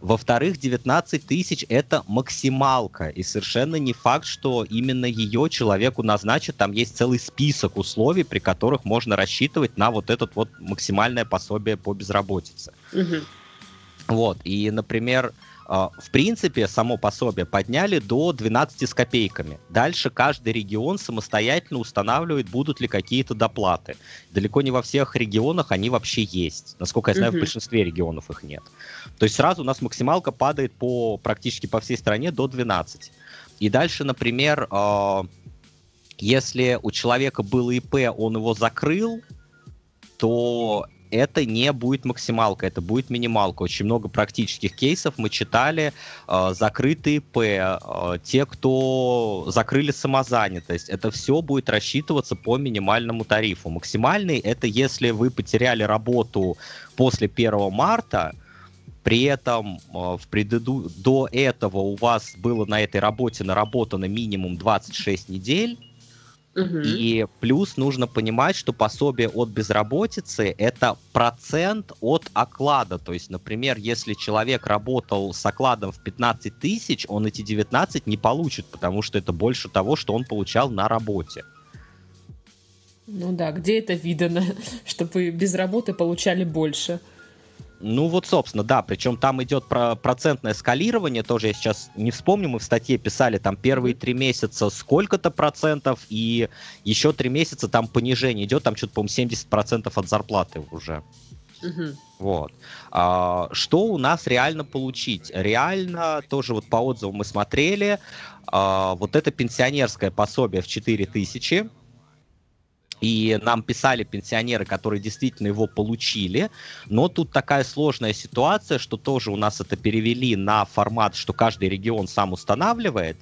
Во-вторых, 19 тысяч это максималка. И совершенно не факт, что именно ее человеку назначат. Там есть целый список условий, при которых можно рассчитывать на вот это вот максимальное пособие по безработице. Угу. Вот. И, например, в принципе, само пособие подняли до 12 с копейками. Дальше каждый регион самостоятельно устанавливает, будут ли какие-то доплаты. Далеко не во всех регионах они вообще есть. Насколько я знаю, mm-hmm. в большинстве регионов их нет. То есть сразу у нас максималка падает по практически по всей стране до 12. И дальше, например, э, если у человека было ИП, он его закрыл, то это не будет максималка, это будет минималка. Очень много практических кейсов мы читали. Э, закрытые П, э, те, кто закрыли самозанятость, это все будет рассчитываться по минимальному тарифу. Максимальный это если вы потеряли работу после 1 марта, при этом э, в преду... до этого у вас было на этой работе наработано минимум 26 недель, и плюс нужно понимать, что пособие от безработицы это процент от оклада. То есть, например, если человек работал с окладом в 15 тысяч, он эти 19 не получит, потому что это больше того, что он получал на работе. Ну да, где это видано, чтобы без работы получали больше? Ну вот, собственно, да, причем там идет про процентное скалирование, тоже я сейчас не вспомню, мы в статье писали там первые три месяца сколько-то процентов, и еще три месяца там понижение идет, там что-то, по-моему, 70 процентов от зарплаты уже. Угу. Вот. А, что у нас реально получить? Реально, тоже вот по отзывам мы смотрели, а, вот это пенсионерское пособие в 4000, и нам писали пенсионеры, которые действительно его получили. Но тут такая сложная ситуация, что тоже у нас это перевели на формат, что каждый регион сам устанавливает.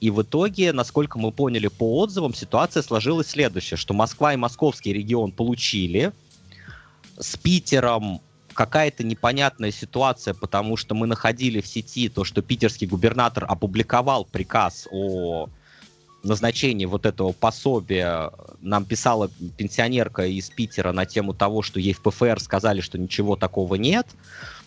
И в итоге, насколько мы поняли по отзывам, ситуация сложилась следующая, что Москва и московский регион получили, с Питером какая-то непонятная ситуация, потому что мы находили в сети то, что питерский губернатор опубликовал приказ о назначении вот этого пособия. Нам писала пенсионерка из Питера на тему того, что ей в ПФР сказали, что ничего такого нет.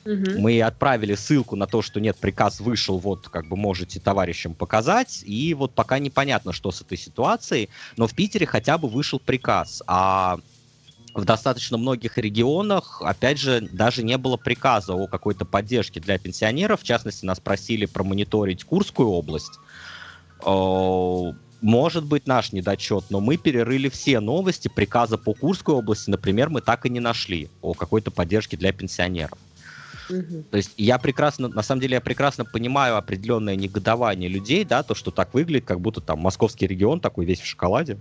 Угу. Мы отправили ссылку на то, что нет, приказ вышел, вот как бы можете товарищам показать. И вот пока непонятно, что с этой ситуацией, но в Питере хотя бы вышел приказ. А в достаточно многих регионах, опять же, даже не было приказа о какой-то поддержке для пенсионеров. В частности, нас просили промониторить Курскую область. Может быть наш недочет, но мы перерыли все новости, приказа по Курской области, например, мы так и не нашли о какой-то поддержке для пенсионеров. Угу. То есть я прекрасно, на самом деле я прекрасно понимаю определенное негодование людей, да, то, что так выглядит, как будто там московский регион такой весь в шоколаде.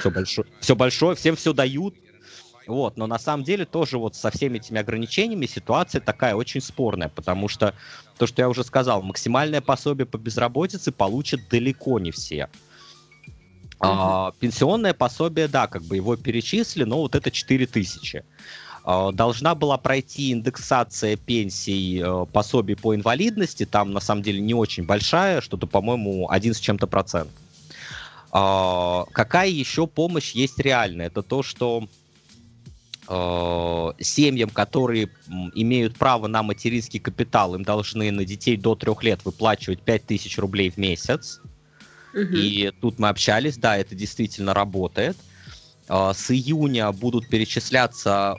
Все большое, все большое, всем все дают, вот, но на самом деле тоже вот со всеми этими ограничениями ситуация такая очень спорная, потому что то, что я уже сказал, максимальное пособие по безработице получат далеко не все. А, пенсионное пособие, да, как бы его перечислили, но вот это 4 тысячи. А, должна была пройти индексация пенсий, э, пособий по инвалидности, там на самом деле не очень большая, что-то, по-моему, один с чем-то процент. А, какая еще помощь есть реальная? Это то, что семьям, которые имеют право на материнский капитал, им должны на детей до трех лет выплачивать 5000 рублей в месяц. И тут мы общались, да, это действительно работает. Э, с июня будут перечисляться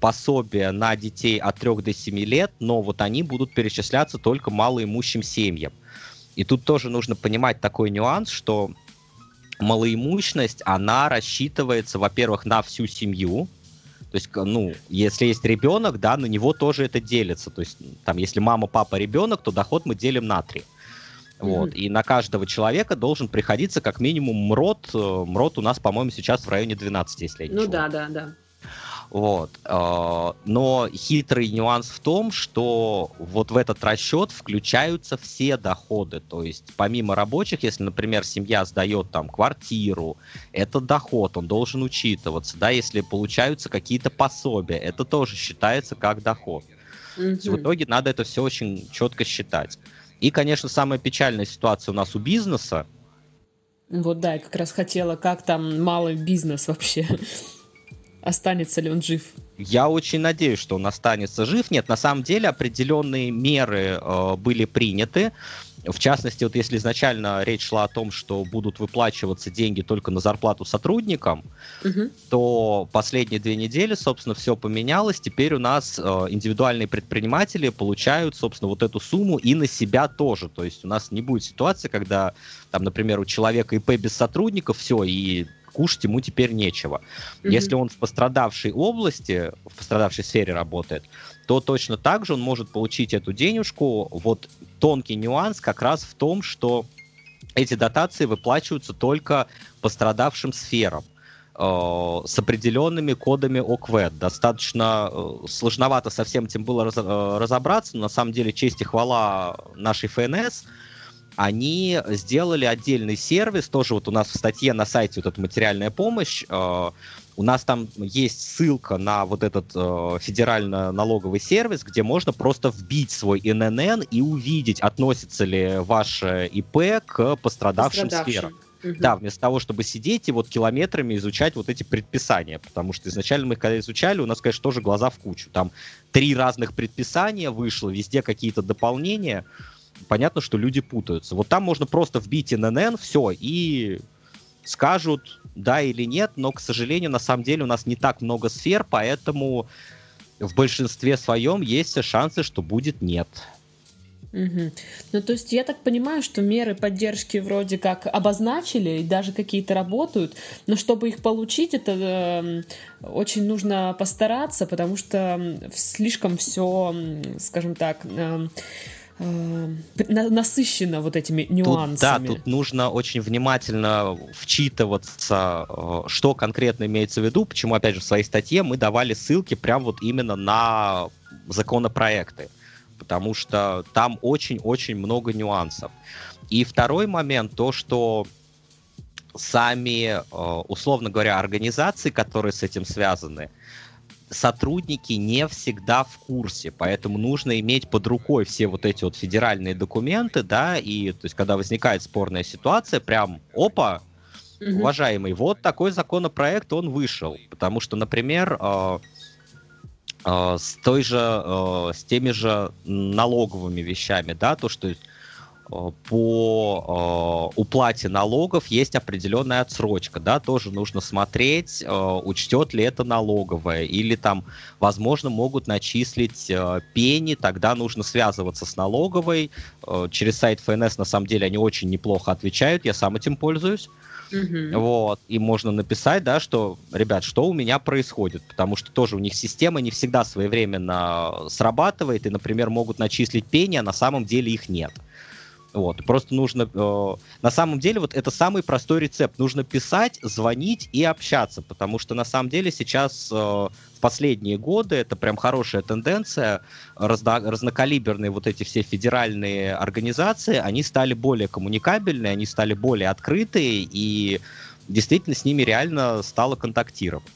пособия на детей от 3 до 7 лет, но вот они будут перечисляться только малоимущим семьям. И тут тоже нужно понимать такой нюанс, что малоимущность, она рассчитывается, во-первых, на всю семью, то есть, ну, если есть ребенок, да, на него тоже это делится. То есть, там, если мама, папа, ребенок, то доход мы делим на три. Вот. Mm-hmm. И на каждого человека должен приходиться как минимум МРОД. Э, МРОД у нас, по-моему, сейчас в районе 12, если я не Ну да, да, да. Вот. Э, но хитрый нюанс в том, что вот в этот расчет включаются все доходы. То есть помимо рабочих, если, например, семья сдает там квартиру, это доход, он должен учитываться. Да, если получаются какие-то пособия, это тоже считается как доход. Mm-hmm. В итоге надо это все очень четко считать. И, конечно, самая печальная ситуация у нас у бизнеса. Вот да, я как раз хотела, как там малый бизнес вообще. Останется ли он жив? Я очень надеюсь, что он останется жив. Нет, на самом деле определенные меры э, были приняты. В частности, вот если изначально речь шла о том, что будут выплачиваться деньги только на зарплату сотрудникам, угу. то последние две недели, собственно, все поменялось. Теперь у нас э, индивидуальные предприниматели получают, собственно, вот эту сумму и на себя тоже. То есть у нас не будет ситуации, когда, там, например, у человека ИП без сотрудников, все, и кушать ему теперь нечего. Mm-hmm. Если он в пострадавшей области, в пострадавшей сфере работает, то точно так же он может получить эту денежку. Вот тонкий нюанс как раз в том, что эти дотации выплачиваются только пострадавшим сферам э, с определенными кодами ОКВЭД. Достаточно э, сложновато со всем этим было э, разобраться, но на самом деле честь и хвала нашей ФНС – они сделали отдельный сервис, тоже вот у нас в статье на сайте вот эта материальная помощь, э, у нас там есть ссылка на вот этот э, федерально-налоговый сервис, где можно просто вбить свой ИНН и увидеть, относится ли ваше ИП к пострадавшим, пострадавшим. сферам. Угу. Да, вместо того, чтобы сидеть и вот километрами изучать вот эти предписания, потому что изначально мы когда изучали, у нас, конечно, тоже глаза в кучу. Там три разных предписания вышло, везде какие-то дополнения понятно, что люди путаются. Вот там можно просто вбить ННН, все, и скажут да или нет, но, к сожалению, на самом деле у нас не так много сфер, поэтому в большинстве своем есть шансы, что будет нет. Угу. Ну, то есть я так понимаю, что меры поддержки вроде как обозначили, и даже какие-то работают, но чтобы их получить, это э, очень нужно постараться, потому что слишком все, скажем так, э, э, насыщена вот этими нюансами. Тут, да, тут нужно очень внимательно вчитываться, э, что конкретно имеется в виду. Почему, опять же, в своей статье мы давали ссылки прям вот именно на законопроекты. Потому что там очень-очень много нюансов. И второй момент, то, что сами, э, условно говоря, организации, которые с этим связаны, сотрудники не всегда в курсе, поэтому нужно иметь под рукой все вот эти вот федеральные документы, да, и то есть когда возникает спорная ситуация, прям опа, угу. уважаемый, вот такой законопроект он вышел, потому что, например, э, э, с той же, э, с теми же налоговыми вещами, да, то что по э, уплате налогов есть определенная отсрочка, да, тоже нужно смотреть, э, учтет ли это налоговая, или там, возможно, могут начислить э, пени, тогда нужно связываться с налоговой, э, через сайт ФНС, на самом деле, они очень неплохо отвечают, я сам этим пользуюсь, Угу. Вот, и можно написать, да, что, ребят, что у меня происходит, потому что тоже у них система не всегда своевременно срабатывает, и, например, могут начислить пени, а на самом деле их нет. Вот, просто нужно... Э, на самом деле, вот это самый простой рецепт. Нужно писать, звонить и общаться, потому что на самом деле сейчас... Э, в последние годы это прям хорошая тенденция. Разно, разнокалиберные вот эти все федеральные организации, они стали более коммуникабельные, они стали более открытые, и действительно с ними реально стало контактировать.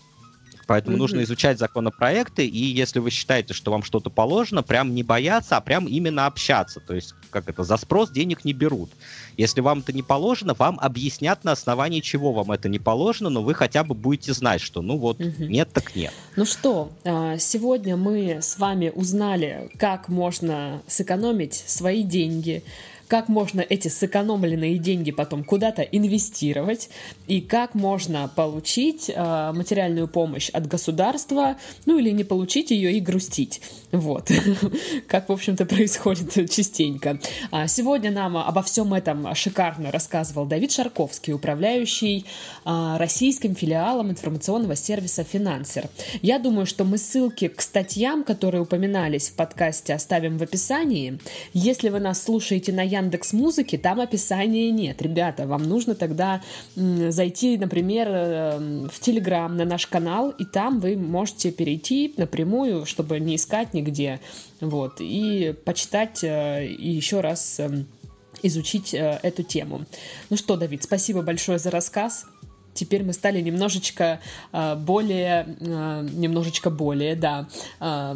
Поэтому mm-hmm. нужно изучать законопроекты, и если вы считаете, что вам что-то положено, прям не бояться, а прям именно общаться. То есть, как это, за спрос денег не берут. Если вам это не положено, вам объяснят на основании чего вам это не положено, но вы хотя бы будете знать, что ну вот mm-hmm. нет так нет. Ну что, а, сегодня мы с вами узнали, как можно сэкономить свои деньги, как можно эти сэкономленные деньги потом куда-то инвестировать и как можно получить э, материальную помощь от государства, ну или не получить ее и грустить. Вот. как, в общем-то, происходит частенько. А сегодня нам обо всем этом шикарно рассказывал Давид Шарковский, управляющий э, российским филиалом информационного сервиса «Финансер». Я думаю, что мы ссылки к статьям, которые упоминались в подкасте, оставим в описании. Если вы нас слушаете на Яндекс Яндекс Музыки, там описания нет. Ребята, вам нужно тогда зайти, например, э, в Телеграм на наш канал, и там вы можете перейти напрямую, чтобы не искать нигде, вот, и почитать э, и еще раз эм, изучить э, эту тему. Ну что, Давид, спасибо большое за рассказ теперь мы стали немножечко э, более, э, немножечко более, да, э,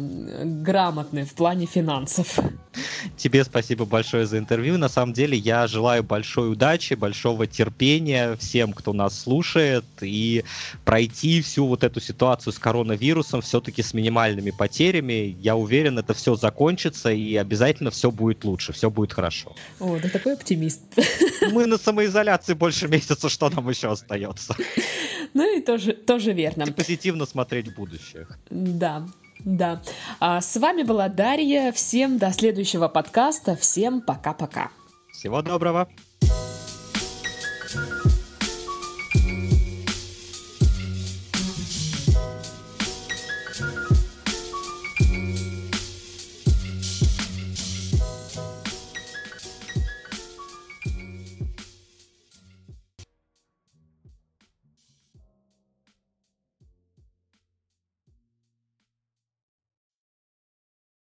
грамотны в плане финансов. Тебе спасибо большое за интервью. На самом деле я желаю большой удачи, большого терпения всем, кто нас слушает, и пройти всю вот эту ситуацию с коронавирусом все-таки с минимальными потерями. Я уверен, это все закончится, и обязательно все будет лучше, все будет хорошо. О, да такой оптимист. Мы на самоизоляции больше месяца, что нам еще остается? Ну и тоже, тоже верно. И позитивно смотреть в будущее. Да, да. А с вами была Дарья. Всем до следующего подкаста. Всем пока-пока. Всего доброго. thank you